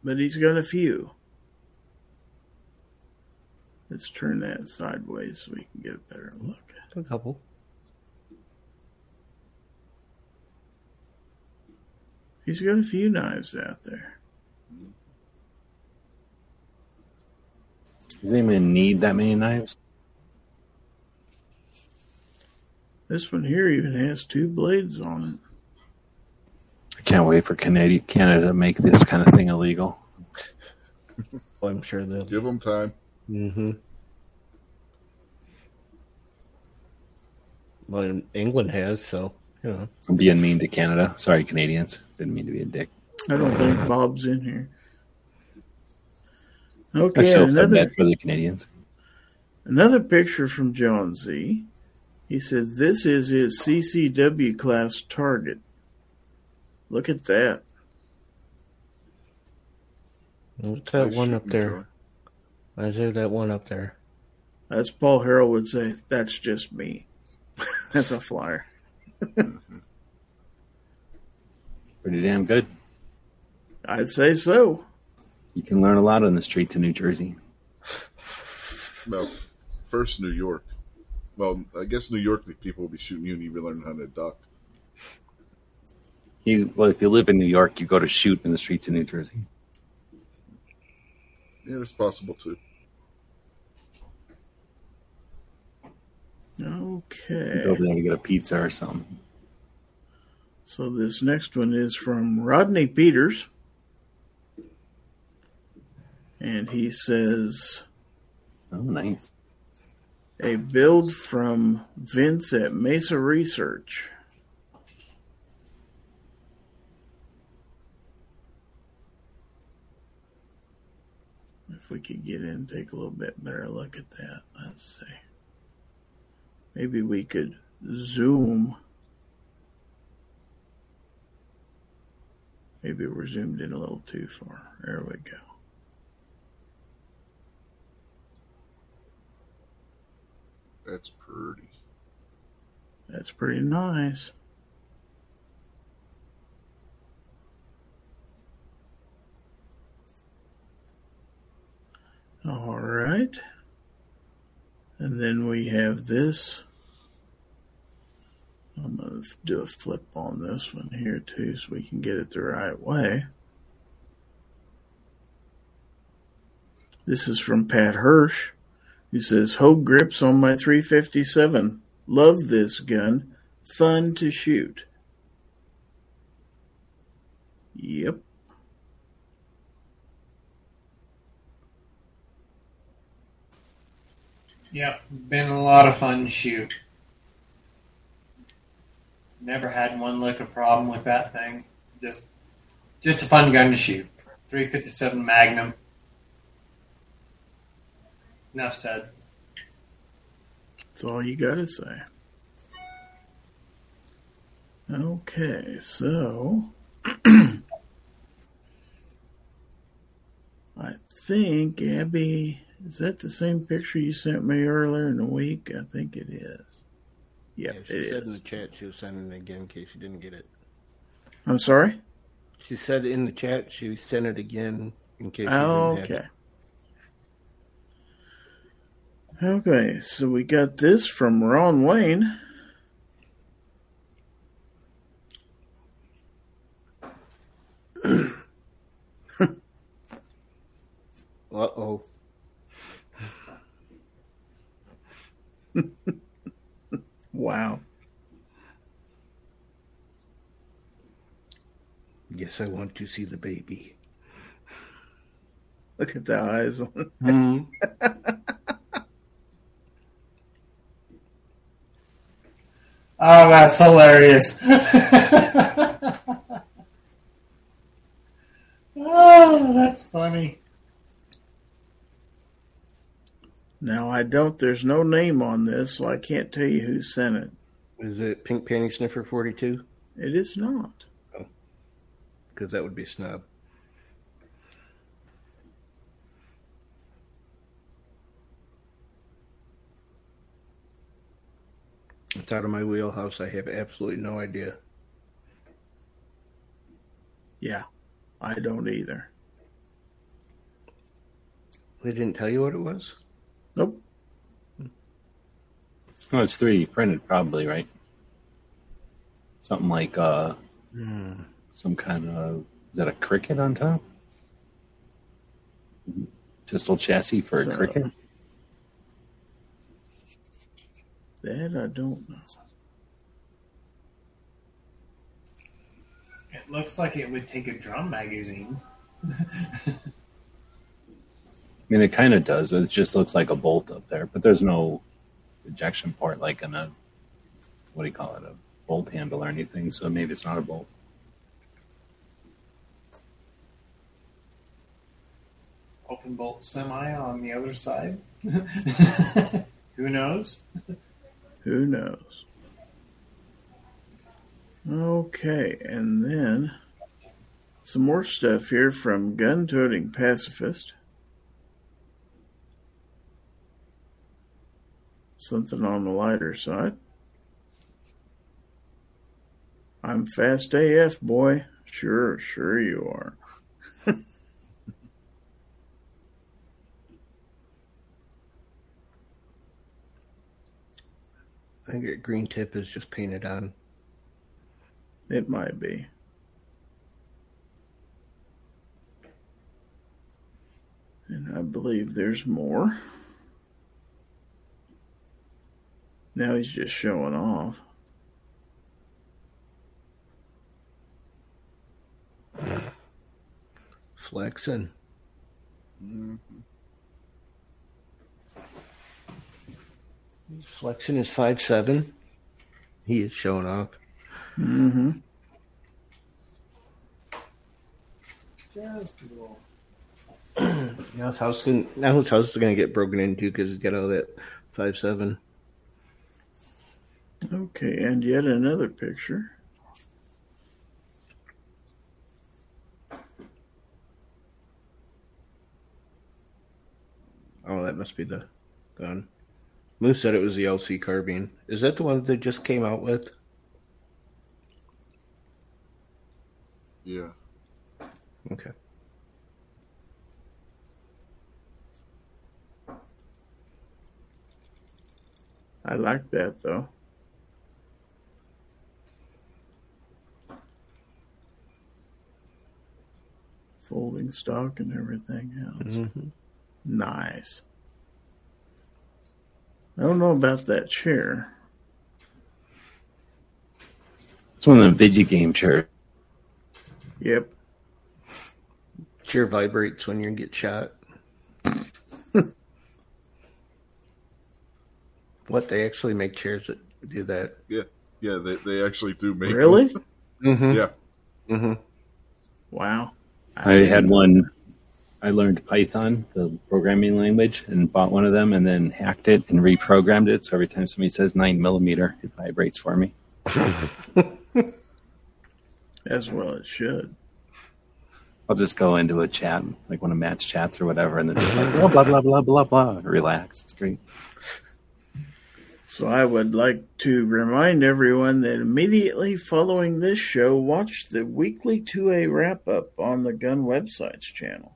But he's got a few. Let's turn that sideways so we can get a better look. A couple. He's got a few knives out there. Does anyone need that many knives? This one here even has two blades on it. I can't wait for Canada, Canada to make this kind of thing illegal. Well, I'm sure they'll. Give them time. Mm-hmm. Well, England has, so you know. I'm being mean to Canada. Sorry, Canadians. Didn't mean to be a dick. I don't think Bob's in here. I Okay, still feel another bad for the Canadians. Another picture from John Z. He says this is his CCW class target. Look at that. What's that Nice one up shooting, there? Troy. Why is there that one up there? As Paul Harrell would say, that's just me. that's a flyer. Pretty damn good. I'd say so. You can learn a lot on the streets of New Jersey. Well, first New York. Well, I guess New York people will be shooting you and you be learning how to duck. You, well, if you live in New York, you go to shoot in the streets of New Jersey. Yeah, it's possible too. You go Okay. over there to get a pizza or something. So this next one is from Rodney Peters. And he says, Oh, nice. a build from Vince at Mesa Research. If we could get in and take a little bit better look at that, let's see. Maybe we could zoom. Maybe we're zoomed in a little too far. There we go. That's pretty. That's pretty nice. All right. And then we have this. I'm going to do a flip on this one here too so we can get it the right way. This is from Pat Hirsch. He says, Hogue grips on my 357. Love this gun. Fun to shoot. Yep. Yep, been a lot of fun to shoot. Never had one lick of problem with that thing. Just, just a fun gun to shoot. 357 Magnum. Enough said. That's all you got to say. Okay, so I think Abby is that the same picture you sent me earlier in the week? I think it is. Yep, yeah, she it said is. in the chat she was sending it again in case you didn't get it. I'm sorry. She said in the chat she sent it again in case you Oh, didn't have okay. Okay, so we got this from Ron Wayne. Uh oh. Wow. Yes, I want to see the baby. Look at the eyes on it. Oh, that's hilarious. oh, that's funny. Now I don't. There's no name on this, so I can't tell you who sent it. Is it Pink Panty Sniffer 42? It is not. Oh. Because that would be snub. It's out of my wheelhouse. I have absolutely no idea. Yeah, I don't either. They didn't tell you what it was? Nope. Oh, it's 3D printed, probably, right? Something like uh, Hmm. some kind of. Is that a cricket on top? Pistol chassis for a cricket? That I don't know. It looks like it would take a drum magazine. I mean, it kind of does. It just looks like a bolt up there, but there's no ejection port like in a what do you call it, a bolt handle or anything. So maybe it's not a bolt. Open bolt semi on the other side. Who knows? Who knows? Okay, and then some more stuff here from Gun Toting Pacifist. Something on the lighter side. I'm fast AF, boy. Sure, sure you are. I think that green tip is just painted on. It might be. And I believe there's more. Now he's just showing off. Flexing. Mm-hmm. Mhm. Flexing is five seven. He is showing off. Mm-hmm. Just a little. Now his house can now his house is gonna get broken into because he's got all that five seven. Okay, and yet another picture. Oh, that must be the gun. Moose said it was the LC carbine. Is that the one that they just came out with? Yeah. Okay. I like that though. Folding stock and everything else. Mhm. Nice. I don't know about that chair. It's one of the video game chairs. Yep. Chair vibrates when you get shot. what they actually make chairs that do that? Yeah. Yeah. They, they actually do make them. Really? Mm-hmm. Yeah. Mm-hmm. Wow. I had one. I learned Python, the programming language, and bought one of them, and then hacked it and reprogrammed it. So every time somebody says nine millimeter, it vibrates for me. As well it should. I'll just go into a chat, like one of match chats or whatever, and then just like blah blah blah blah blah blah. Relax, it's great. So I would like to remind everyone that immediately following this show, watch the weekly 2A wrap up on the Gun Websites channel.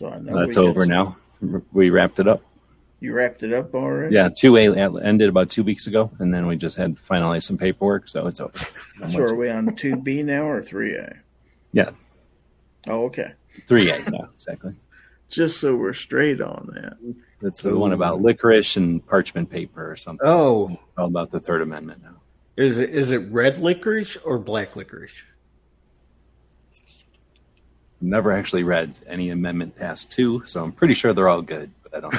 So I know That's over some- now. We wrapped it up. You wrapped it up already? Yeah, two A ended about two weeks ago, and then we just had to finalize some paperwork, so it's over. So much- are we on 2B now or 3A? Yeah, Oh, okay. three A. Yeah, exactly. Just so we're straight on that. That's the one about licorice and parchment paper or something. Oh, all about the Third Amendment now. is it is it red licorice or black licorice? Never actually read any amendment past two, so I'm pretty sure they're all good, but I don't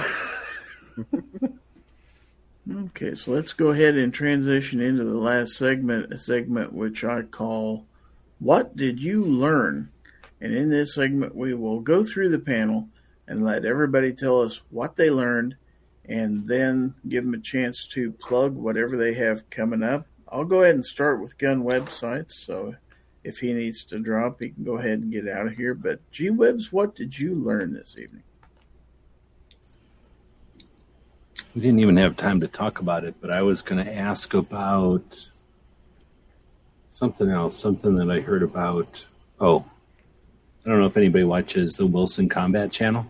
know. Okay, so let's go ahead and transition into the last segment, a segment which I call What Did You Learn? And in this segment, we will go through the panel and let everybody tell us what they learned and then give them a chance to plug whatever they have coming up. I'll go ahead and start with gun websites. So if he needs to drop, he can go ahead and get out of here. But G Webs, what did you learn this evening? We didn't even have time to talk about it, but I was going to ask about something else, something that I heard about. Oh, I don't know if anybody watches the Wilson Combat channel.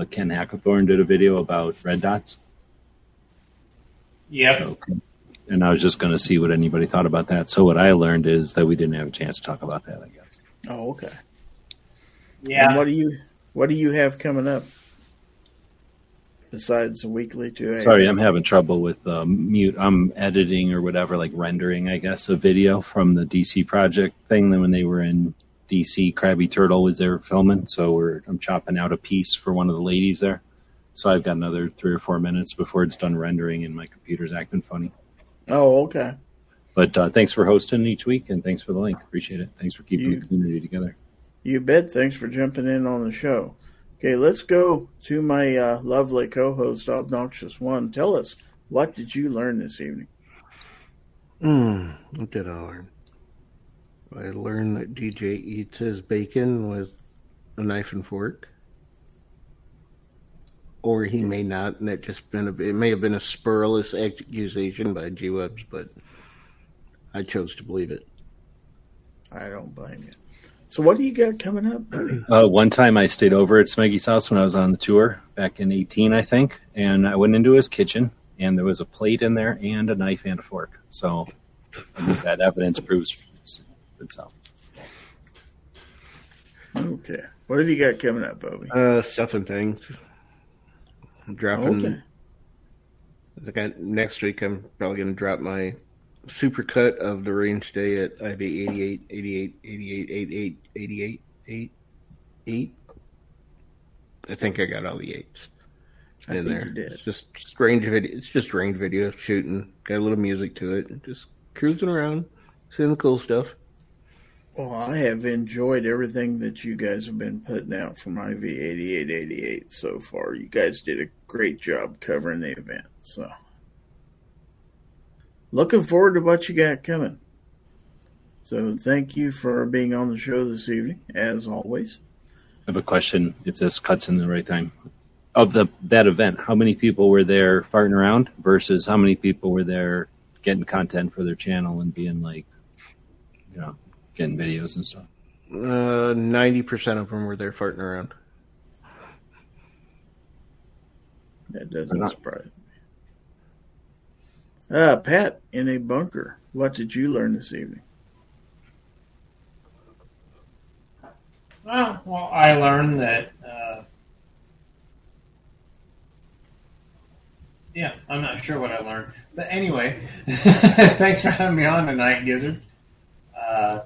but Ken Hackathorn did a video about red dots. Yeah. So, and I was just going to see what anybody thought about that. So what I learned is that we didn't have a chance to talk about that. I guess. Oh, okay. Yeah. And what do you what do you have coming up besides weekly two? Sorry, I'm having trouble with um, mute. I'm editing or whatever, like rendering, I guess, a video from the DC project thing. Then when they were in DC, Krabby Turtle was there filming, so we're I'm chopping out a piece for one of the ladies there. So I've got another three or four minutes before it's done rendering, and my computer's acting funny. Oh, okay. But uh, thanks for hosting each week, and thanks for the link. Appreciate it. Thanks for keeping You- the community together. You bet. Thanks for jumping in on the show. Okay, let's go to my uh, lovely co-host, Obnoxious One. Tell us what did you learn this evening? Hmm, what did I learn? I learned that DJ eats his bacon with a knife and fork. Or he may not, and it just been a, it may have been a spurless accusation by G Webs, but I chose to believe it. I don't blame you. So, what do you got coming up. Uh, one time I stayed over at Smeggy's house when I was on the tour back in 18, I think, and I went into his kitchen and there was a plate in there and a knife and a fork. So I think that evidence proves itself. Okay, what have you got coming up, Bobby? Uh, stuff and things. Dropping. Okay. I think I, next week I'm probably going to drop my supercut of the range day at IV 88, 88, 88, 88, 88, 8, 8. I think I got all the eights I in think there. It's just, just range video. It's just range video shooting. Got a little music to it. Just cruising around, seeing the cool stuff. Well, I have enjoyed everything that you guys have been putting out from IV 8888 so far. You guys did a great job covering the event. So, looking forward to what you got coming. So, thank you for being on the show this evening, as always. I have a question if this cuts in the right time. Of the that event, how many people were there farting around versus how many people were there getting content for their channel and being like, you know, getting videos and stuff? Uh, 90% of them were there farting around. That doesn't surprise me. Uh, Pat, in a bunker, what did you learn this evening? Oh, well, I learned that. Uh, yeah, I'm not sure what I learned, but anyway, thanks for having me on tonight, Gizzard. Uh,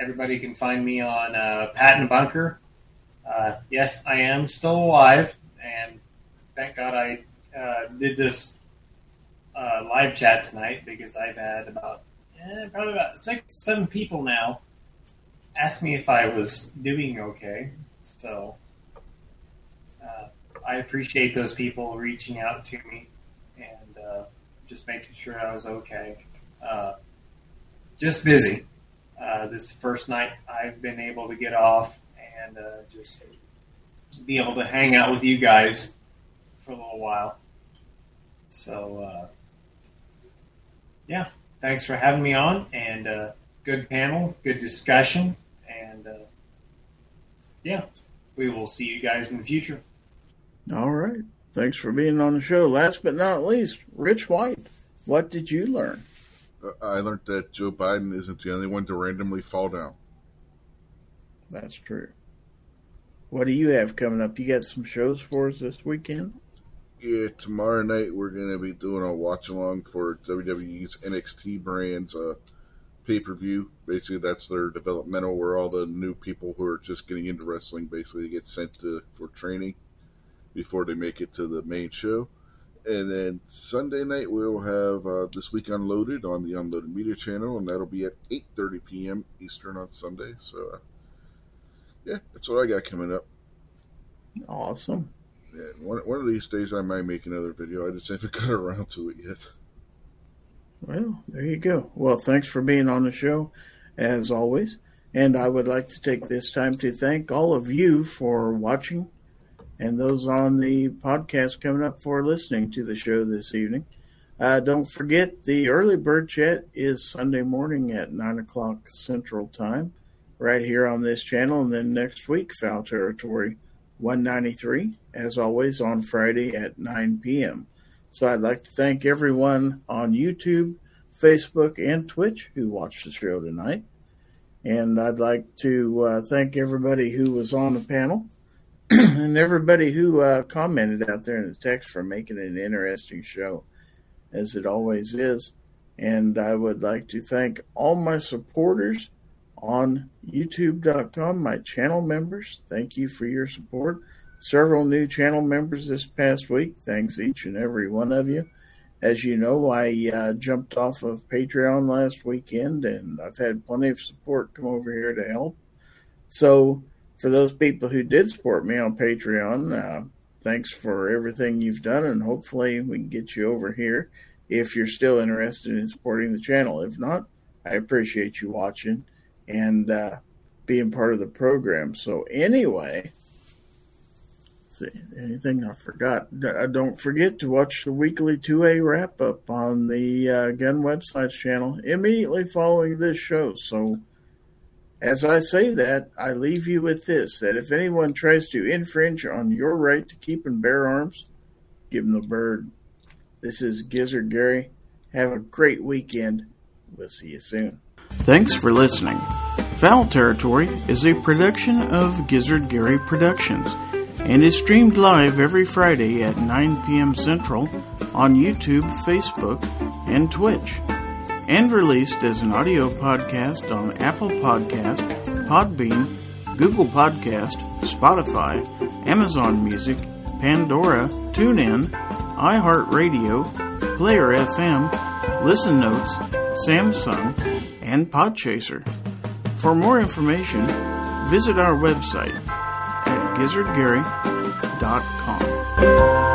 everybody can find me on uh, Pat and Bunker. Uh, yes, I am still alive, and thank God I uh, did this uh, live chat tonight because I've had about eh, probably about six, seven people now ask me if I was doing okay. So uh, I appreciate those people reaching out to me and uh, just making sure I was okay. Uh, just busy. Uh, this first night I've been able to get off and just be able to hang out with you guys for a little while. So, uh, yeah, thanks for having me on and uh, good panel, good discussion. And uh, yeah, we will see you guys in the future. All right. Thanks for being on the show. Last but not least, Rich White, what did you learn? Uh, I learned that Joe Biden isn't the only one to randomly fall down. That's true. What do you have coming up? You got some shows for us this weekend? Yeah, tomorrow night we're going to be doing a watch along for WWE's NXT brands uh, pay per view. Basically, that's their developmental where all the new people who are just getting into wrestling basically get sent to for training before they make it to the main show. And then Sunday night we'll have uh, this week unloaded on the Unloaded Media channel, and that'll be at 8:30 p.m. Eastern on Sunday. So, uh, yeah, that's what I got coming up. Awesome. Yeah, one, one of these days I might make another video. I just haven't got around to it yet. Well, there you go. Well, thanks for being on the show, as always. And I would like to take this time to thank all of you for watching and those on the podcast coming up for listening to the show this evening. Uh, don't forget the early bird chat is Sunday morning at 9 o'clock Central Time, right here on this channel. And then next week, Fowl Territory 193, as always, on Friday at 9 p.m. So I'd like to thank everyone on YouTube, Facebook, and Twitch who watched the show tonight. And I'd like to uh, thank everybody who was on the panel and everybody who uh, commented out there in the text for making it an interesting show, as it always is. And I would like to thank all my supporters on youtube.com, my channel members. Thank you for your support. Several new channel members this past week. Thanks each and every one of you. As you know, I uh, jumped off of Patreon last weekend and I've had plenty of support come over here to help. So, for those people who did support me on Patreon, uh, thanks for everything you've done, and hopefully we can get you over here if you're still interested in supporting the channel. If not, I appreciate you watching and uh, being part of the program. So, anyway, see anything I forgot. Uh, don't forget to watch the weekly 2A wrap up on the uh, Gun Websites channel immediately following this show. So, as I say that, I leave you with this that if anyone tries to infringe on your right to keep and bear arms, give them the bird. This is Gizzard Gary. Have a great weekend. We'll see you soon. Thanks for listening. Fowl Territory is a production of Gizzard Gary Productions and is streamed live every Friday at 9 p.m. Central on YouTube, Facebook, and Twitch, and released as an audio podcast on Apple Podcast, Podbean, Google Podcast, Spotify, Amazon Music, Pandora, TuneIn, iHeartRadio, Player FM, Listen Notes, Samsung, and Podchaser. For more information, visit our website at gizzardgary.com.